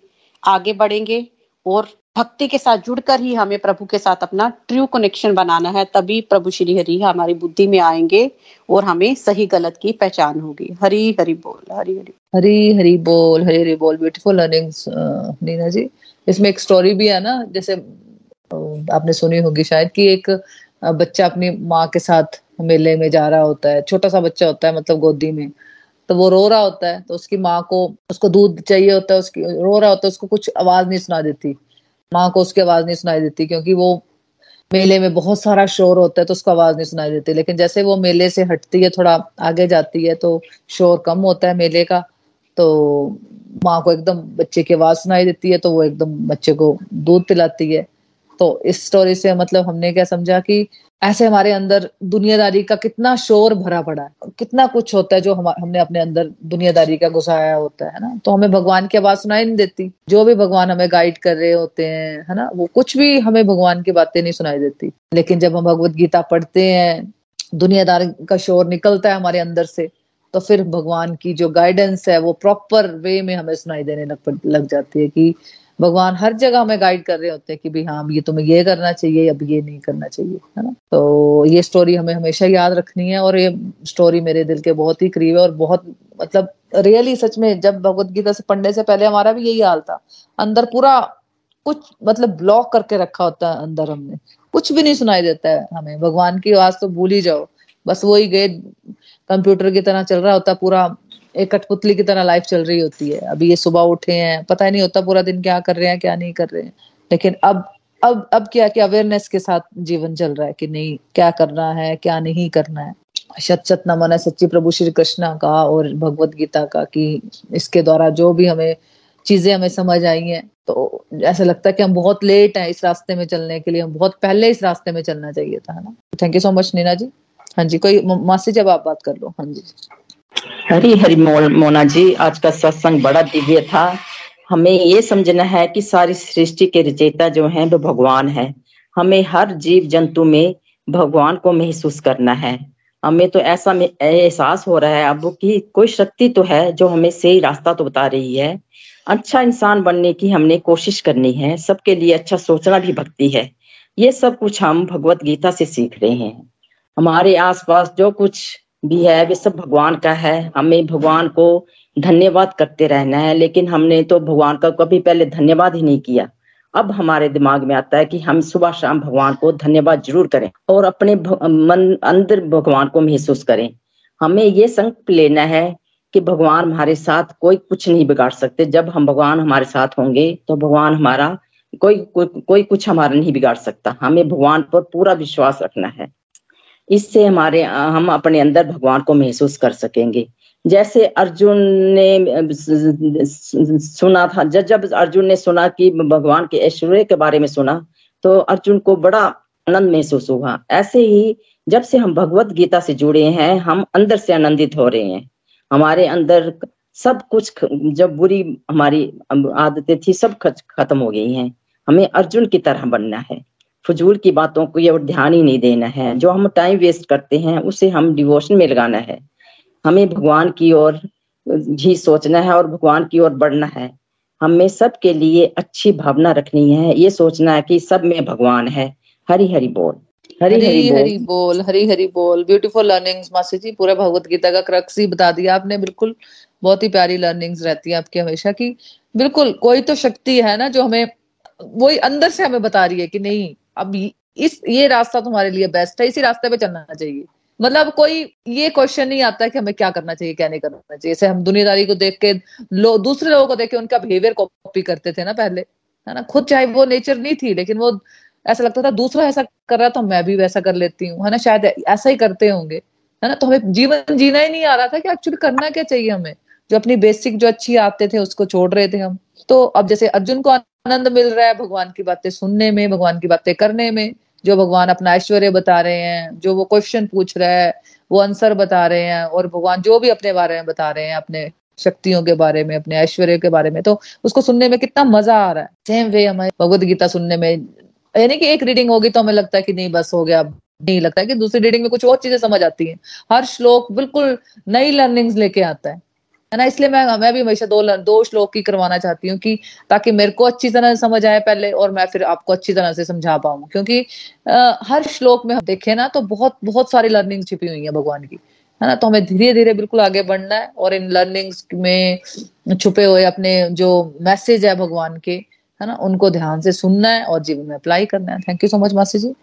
आगे बढ़ेंगे और भक्ति के साथ जुड़कर ही हमें प्रभु के साथ अपना ट्रू कनेक्शन बनाना है, तभी प्रभु श्री हरि हमारी बुद्धि में आएँगे और हमें सही गलत की पहचान होगी। हरी हरि बोल, हरी हरी। हरी हरी बोल, हरी हरी बोल ब्यूटीफुल लर्निंग्स नीना जी। इसमें एक स्टोरी भी है ना, जैसे आपने सुनी होगी शायद कि एक बच्चा अपनी माँ के साथ मेले में जा रहा होता है छोटा सा बच्चा होता है मतलब गोदी में। तो वो रो रहा होता है तो उसकी माँ को, उसको दूध चाहिए होता है, उसकी, रो रहा होता है, उसको कुछ आवाज़ नहीं सुना देती। माँ को उसकी आवाज़ नहीं सुनाई देती, क्योंकि वो मेले में बहुत सारा शोर होता है तो उसको आवाज़ नहीं सुनाई देती। लेकिन जैसे वो मेले से हटती है, थोड़ा आगे जाती है तो शोर कम होता है मेले का तो माँ को एकदम बच्चे की आवाज़ सुनाई देती है तो वो एकदम बच्चे को दूध पिलाती है। तो इस स्टोरी से मतलब हमने क्या समझा कि ऐसे हमारे अंदर दुनियादारी का कितना शोर भरा पड़ा है कितना कुछ होता है जो हम, हमने अपने अंदर दुनियादारी का घुसाया होता है ना? तो हमें भगवान की आवाज़ सुनाई नहीं देती। जो भी भगवान हमें गाइड कर रहे होते हैं, है ना? वो कुछ भी हमें भगवान की बातें नहीं सुनाई देती। लेकिन जब हम भगवत गीता पढ़ते हैं, दुनियादारी का शोर निकलता है हमारे अंदर से तो फिर भगवान की जो गाइडेंस है, वो प्रॉपर वे में हमें सुनाई देने लग लग जाती है कि भगवान हर जगह हमें गाइड कर रहे होते हैं कि भाई हाँ ये तुम्हें ये करना चाहिए, अब ये नहीं करना चाहिए, है ना? तो ये स्टोरी हमें हमेशा याद रखनी है और ये स्टोरी मेरे दिल के बहुत ही करीब है और बहुत मतलब रियली सच में जब भगवत गीता से पढ़ने से पहले हमारा भी यही हाल था। अंदर पूरा कुछ मतलब ब्लॉक करके रखा होता है अंदर हमने। कुछ भी नहीं सुनाई देता है हमें। भगवान की आवाज़ तो भूल ही जाओ। बस वही गए कंप्यूटर की तरह चल रहा होता पूरा। एक कठपुतली की तरह लाइफ चल रही होती है। अभी ये सुबह उठे हैं, पता ही नहीं होता पूरा दिन क्या कर रहे हैं, क्या नहीं कर रहे हैं। लेकिन अब अब अब क्या क्या अवेयरनेस के साथ जीवन चल रहा है कि नहीं, क्या करना है, क्या नहीं करना है। सत सत नमन है सच्ची प्रभु श्री कृष्णा का और भगवत गीता का कि इसके द्वारा जो भी हमें चीज़ें हमें समझ आई हैं। तो ऐसा लगता है कि हम बहुत लेट हैं इस रास्ते में चलने के लिए। हम बहुत पहले इस रास्ते में चलना चाहिए था ना? Thank you so much Neena ji. हाँ जी, कोई मासी जब आप बात कर लो। हाँ जी। हरी हरी मोना जी, आज का सत्संग बड़ा दिव्य था। हमें ये समझना है कि सारी सृष्टि के रचयिता जो हैं, वो भगवान है। हमें हर जीव जंतु में भगवान को महसूस करना है। हमें तो ऐसा एहसास हो रहा है अब कि कोई शक्ति तो है जो हमें सही रास्ता तो बता रही है। अच्छा इंसान बनने की हमने कोशिश करनी है, सबके लिए अच्छा सोचना भी भक्ति है। ये सब कुछ हम भगवत गीता से सीख रहे हैं। हमारे आसपास जो कुछ भी है वे सब भगवान का है। हमें भगवान को धन्यवाद करते रहना है लेकिन हमने तो भगवान का कभी पहले धन्यवाद ही नहीं किया। अब हमारे दिमाग में आता है कि हम सुबह शाम भगवान को धन्यवाद ज़रूर करें और अपने मन अंदर भगवान को महसूस करें। हमें ये संकल्प लेना है कि भगवान हमारे साथ कोई कुछ नहीं बिगाड़ सकते। जब हम भगवान हमारे साथ होंगे तो भगवान हमारा कोई को, कोई कुछ हमारा नहीं बिगाड़ सकता। हमें भगवान पर पूरा विश्वास रखना है। इससे हमारे हम अपने अंदर भगवान को महसूस कर सकेंगे। जैसे अर्जुन ने सुना था जब जब अर्जुन ने सुना कि भगवान के ऐश्वर्य के बारे में सुना तो अर्जुन को बड़ा आनंद महसूस हुआ। ऐसे ही जब से हम भगवत गीता से जुड़े हैं, हम अंदर से आनंदित हो रहे हैं। हमारे अंदर सब कुछ जब बुरी हमारी आदतें थी, सब खत्म हो गई हैं। हमें अर्जुन की तरह बनना है। फजूल की बातों को ये ध्यान ही नहीं देना है। जो हम टाइम वेस्ट करते हैं, उसे हम डिवोशन में लगाना है। हमें भगवान की ओर ही सोचना है और भगवान की ओर बढ़ना है। हमें सबके लिए अच्छी भावना रखनी है। ये सोचना है कि सब में भगवान है। हरी हरी बोल। हरी हरी हरी बोल हरी हरी बोल। ब्यूटीफुल लर्निंग्स मासी जी, पूरा भगवत गीता का क्रक्स ही बता दिया आपने। बिल्कुल बहुत ही प्यारी लर्निंग्स रहती है आपकी हमेशा की। बिल्कुल, कोई तो शक्ति है ना जो हमें, वही अंदर से हमें बता रही है कि नहीं अब इस, ये रास्ता तुम्हारे लिए बेस्ट है, इसी रास्ते पे चलना चाहिए। मतलब कोई ये क्वेश्चन नहीं आता कि हमें क्या करना चाहिए, क्या नहीं करना चाहिए। जैसे हम दुनियादारी को देख के, लो, दूसरे लोगों को देख के उनका बिहेवियर कॉपी करते थे ना पहले, है ना? खुद चाहे वो नेचर नहीं थी, लेकिन वो ऐसा लगता था, दूसरा ऐसा कर रहा था, मैं भी वैसा कर लेती हूँ, है ना? शायद ऐसा ही करते होंगे, है ना? तो हमें जीवन जीना ही नहीं आ रहा था कि एक्चुअली करना क्या चाहिए हमें। जो अपनी बेसिक जो अच्छी आते थे, उसको छोड़ रहे थे हम। तो अब जैसे अर्जुन को आनंद मिल रहा है भगवान की बातें सुनने में, भगवान की बातें करने में। जो भगवान अपना ऐश्वर्य बता रहे हैं, जो वो क्वेश्चन पूछ रहा है, वो आंसर बता रहे हैं और भगवान जो भी अपने बारे में बता रहे हैं, अपने शक्तियों के बारे में, अपने ऐश्वर्य के बारे में तो उसको सुनने में कितना मज़ा आ रहा है। सेम वे हमें भगवत गीता सुनने में, यानी कि एक रीडिंग होगी तो हमें लगता है कि नहीं, बस हो गया नहीं लगता है कि दूसरी रीडिंग में कुछ और चीज़ें समझ आती हैं। हर श्लोक बिल्कुल नई लर्निंग्स लेके आता है। है ना इसलिए मैं मैं भी हमेशा दो दो श्लोक की करवाना चाहती हूँ कि ताकि मेरे को अच्छी तरह से समझ आए पहले और मैं फिर आपको अच्छी तरह से समझा पाऊँ। क्योंकि आ, हर श्लोक में हम देखें ना तो बहुत बहुत सारी लर्निंग छिपी हुई है भगवान की है ना तो हमें धीरे धीरे बिल्कुल आगे बढ़ना है और इन लर्निंग्स में छुपे हुए अपने जो मैसेज है भगवान के है ना उनको ध्यान से सुनना है और जीवन में अप्लाई करना है। थैंक यू सो मच मासी जी।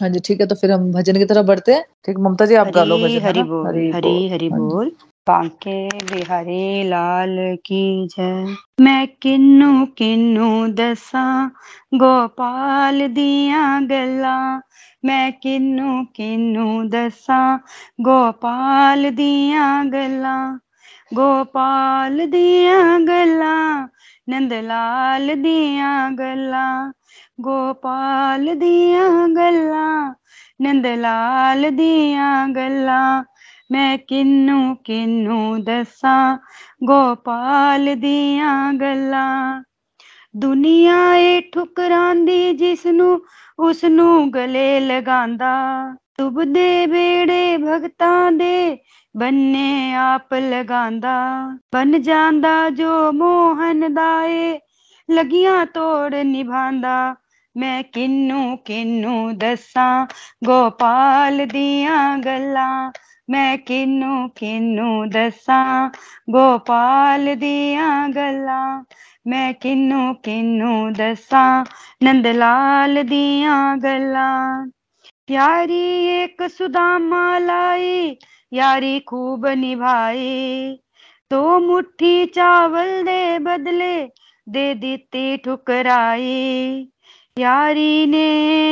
हाँ जी ठीक है तो फिर हम भजन की तरफ़ बढ़ते हैं। ठीक ममता जी आप गा लो भजन हरी बोल हरी हरी हाँ बोल। पाके बिहारी लाल की जय। मैं किन्नू किन्नू दसा गोपाल दिया गला। मैं किन्नू किन्नू दसा गोपाल दिया गला। गोपाल दिया गला नंदलाल दिया गला। गोपाल दिया गल्ला नंद लाल दिया गल्ला, मैं किनू किन्नू दसा, गोपाल दिया गल्ला। दुनिया ए ठुकरांदी जिसनू, उसनू गले लगांदा। डुबदे बेड़े भगत दे बन्ने आप लगांदा। बन जा जो मोहन दाए, लगियाँ तोड़ निभा मैं किन्नू किन्नू दसा गोपाल दिया गला मैं किन्नू किन्नू दसा गोपाल दिया गला मैं किन्नू किन्नू दसा नंद लाल दिया गला यारी एक सुदामा लाई यारी खूब निभाई। दो मुट्ठी चावल दे बदले, दे दी ठुकराई। यारी ने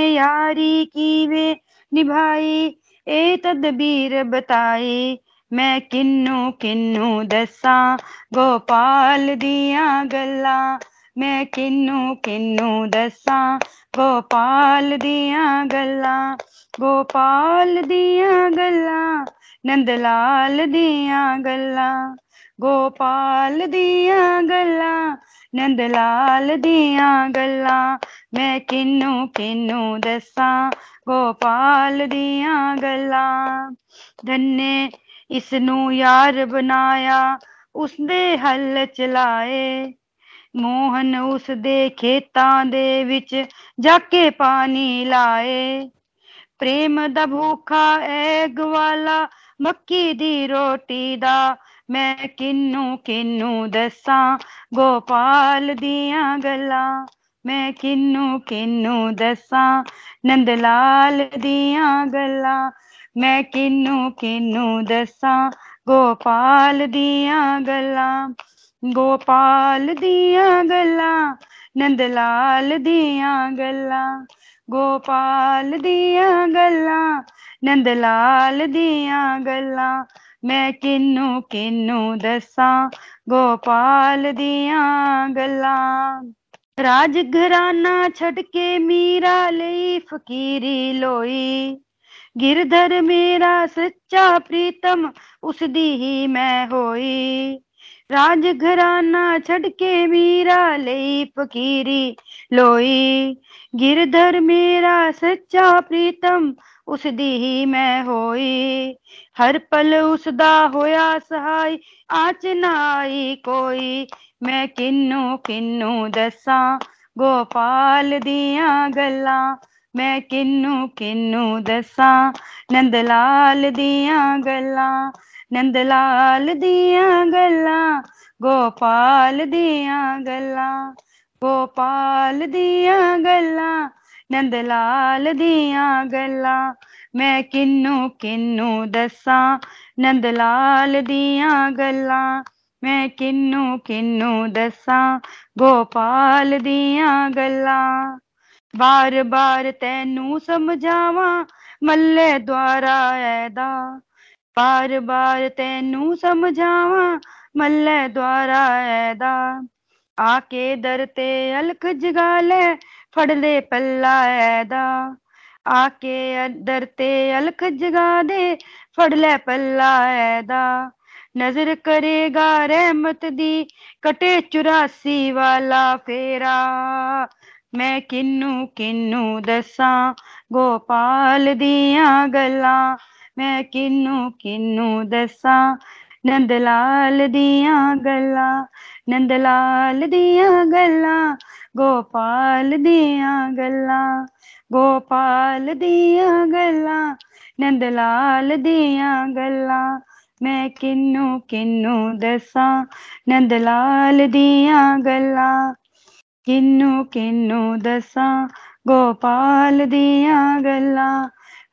यारी की वे निभाई ए तदबीर बताई। मैं किन्नू किन्नू दसा, गोपाल दिया गल्ला। मैं किन्नू किन्नू दसा, गोपाल दिया गल्ला। गोपाल दिया गल्ला, नंदलाल दिया गल्ला। ਗੋਪਾਲ ਦੀਆਂ ਗੱਲਾਂ, ਨੰਦ ਲਾਲ ਦੀਆਂ ਗੱਲਾਂ, ਮੈਂ ਕਿੰਨੂ ਕਿੰਨੂ ਦੱਸਾਂ? ਗੋਪਾਲ ਦੀਆਂ ਗੱਲਾਂ ਧੰਨੇ ਇਸ ਨੂੰ ਯਾਰ ਬਣਾਇਆ, ਉਸਦੇ ਹੱਲ ਚਲਾਏ ਮੋਹਨ ਉਸ ਦੇ ਖੇਤਾਂ ਦੇ ਵਿੱਚ ਜਾ ਕੇ ਪਾਣੀ ਲਾਏ। ਪ੍ਰੇਮ ਦਾ ਭੂਖਾ ਐ ਗਵਾਲਾ ਮੱਕੀ ਦੀ ਰੋਟੀ ਦਾ मैं किनू किन्नू दसा गोपाल दिया गला मैं किन्नू किन्नू दसा नंदलाल दिया गला मैं किन्नू किन्नू दसा गोपाल दिया गला गोपाल दिया गला नंदलाल दिया गला गोपाल दिया गला नंदलाल दिया गला ਮੈਂ ਕਿੰਨੂ ਕਿੰਨੂ ਦੱਸਾਂ ਗੋਪਾਲ ਦੀਆਂ ਗੱਲਾਂ ਰਾਜ ਘਰਾਨਾ ਛੱਡ ਕੇ ਮੀਰਾ ਲਈ ਫਕੀਰੀ ਲੋਈ ਗਿਰਧਰ ਮੇਰਾ ਸੱਚਾ ਪ੍ਰੀਤਮ ਉਸ ਦੀ ਹੀ ਮੈਂ ਹੋਈ ਰਾਜ ਘਰਾਨਾ ਛੱਡ ਕੇ ਮੀਰਾ ਲਈ ਫਕੀਰੀ ਲੋਈ ਗਿਰਧਰ ਮੇਰਾ ਸੱਚਾ ਪ੍ਰੀਤਮ ਉਸ ਦੀ ਹੀ ਮੈਂ ਹੋਈ ਹਰ ਪਲ ਉਸ ਦਾ ਹੋਇਆ ਸਹਾਈ ਆਚ ਨਾਈ ਕੋਈ ਮੈਂ ਕਿੰਨੂ ਕਿੰਨੂ ਦੱਸਾਂ ਗੋਪਾਲ ਦੀਆਂ ਗੱਲਾਂ ਮੈਂ ਕਿੰਨੂ ਕਿੰਨੂ ਦੱਸਾਂ ਨੰਦ ਲਾਲ ਦੀਆਂ ਗੱਲਾਂ ਨੰਦ ਲਾਲ ਦੀਆਂ ਗੱਲਾਂ ਗੋਪਾਲ ਦੀਆਂ ਗੱਲਾਂ ਗੋਪਾਲ ਦੀਆਂ ਗੱਲਾਂ ਨੰਦ ਲਾਲ ਦੀਆਂ ਗੱਲਾਂ ਮੈਂ ਕਿੰਨੂ ਕਿੰਨੂ ਦੱਸਾਂ ਨੰਦ ਲਾਲ ਦੀਆਂ ਗੱਲਾਂ ਮੈਂ ਕਿੰਨੂ ਕਿੰਨੂ ਦੱਸਾਂ ਗੋਪਾਲ ਦੀਆਂ ਗੱਲਾਂ ਬਾਰ ਬਾਰ ਤੈਨੂੰ ਸਮਝਾਵਾਂ ਮੱਲੇ ਦੁਆਰਾ ਐਦਾ ਬਾਰ ਬਾਰ ਤੈਨੂੰ ਸਮਝਾਵਾਂ ਮੱਲੇ ਦੁਆਰਾ ਐਦਾ ਆ ਕੇ ਦਰ ਤੇ ਅਲਖ ਜਗਾ ਲੈ ਫੜ ਲੈ ਪੱਲਾ ਐਦਾ ਆ ਕੇ ਦਰ ਤੇ ਅਲਖ ਜਗਾ ਦੇ ਫੜ ਲੈ ਪੱਲਾ ਐਦਾ ਨਜ਼ਰ ਕਰੇਗਾ ਰਹਿਮਤ ਦੀ ਕਟੇ 84 ਵਾਲਾ ਫੇਰਾ ਮੈਂ ਕਿੰਨੂ ਕਿੰਨੂ ਦੱਸਾਂ ਗੋਪਾਲ ਦੀਆਂ ਗੱਲਾਂ ਮੈਂ ਕਿੰਨੂ ਕਿੰਨੂ ਦੱਸਾਂ नंद लाल दिया गला, नंदलाल दिया गला, गोपाल दिया गला, गोपाल दिया गला, नंदलाल दिया गला। मैं किन्नू किन्नू दसा, नंदलाल दिया गला। किन्नू किन्नू दसा, गोपाल दिया गला।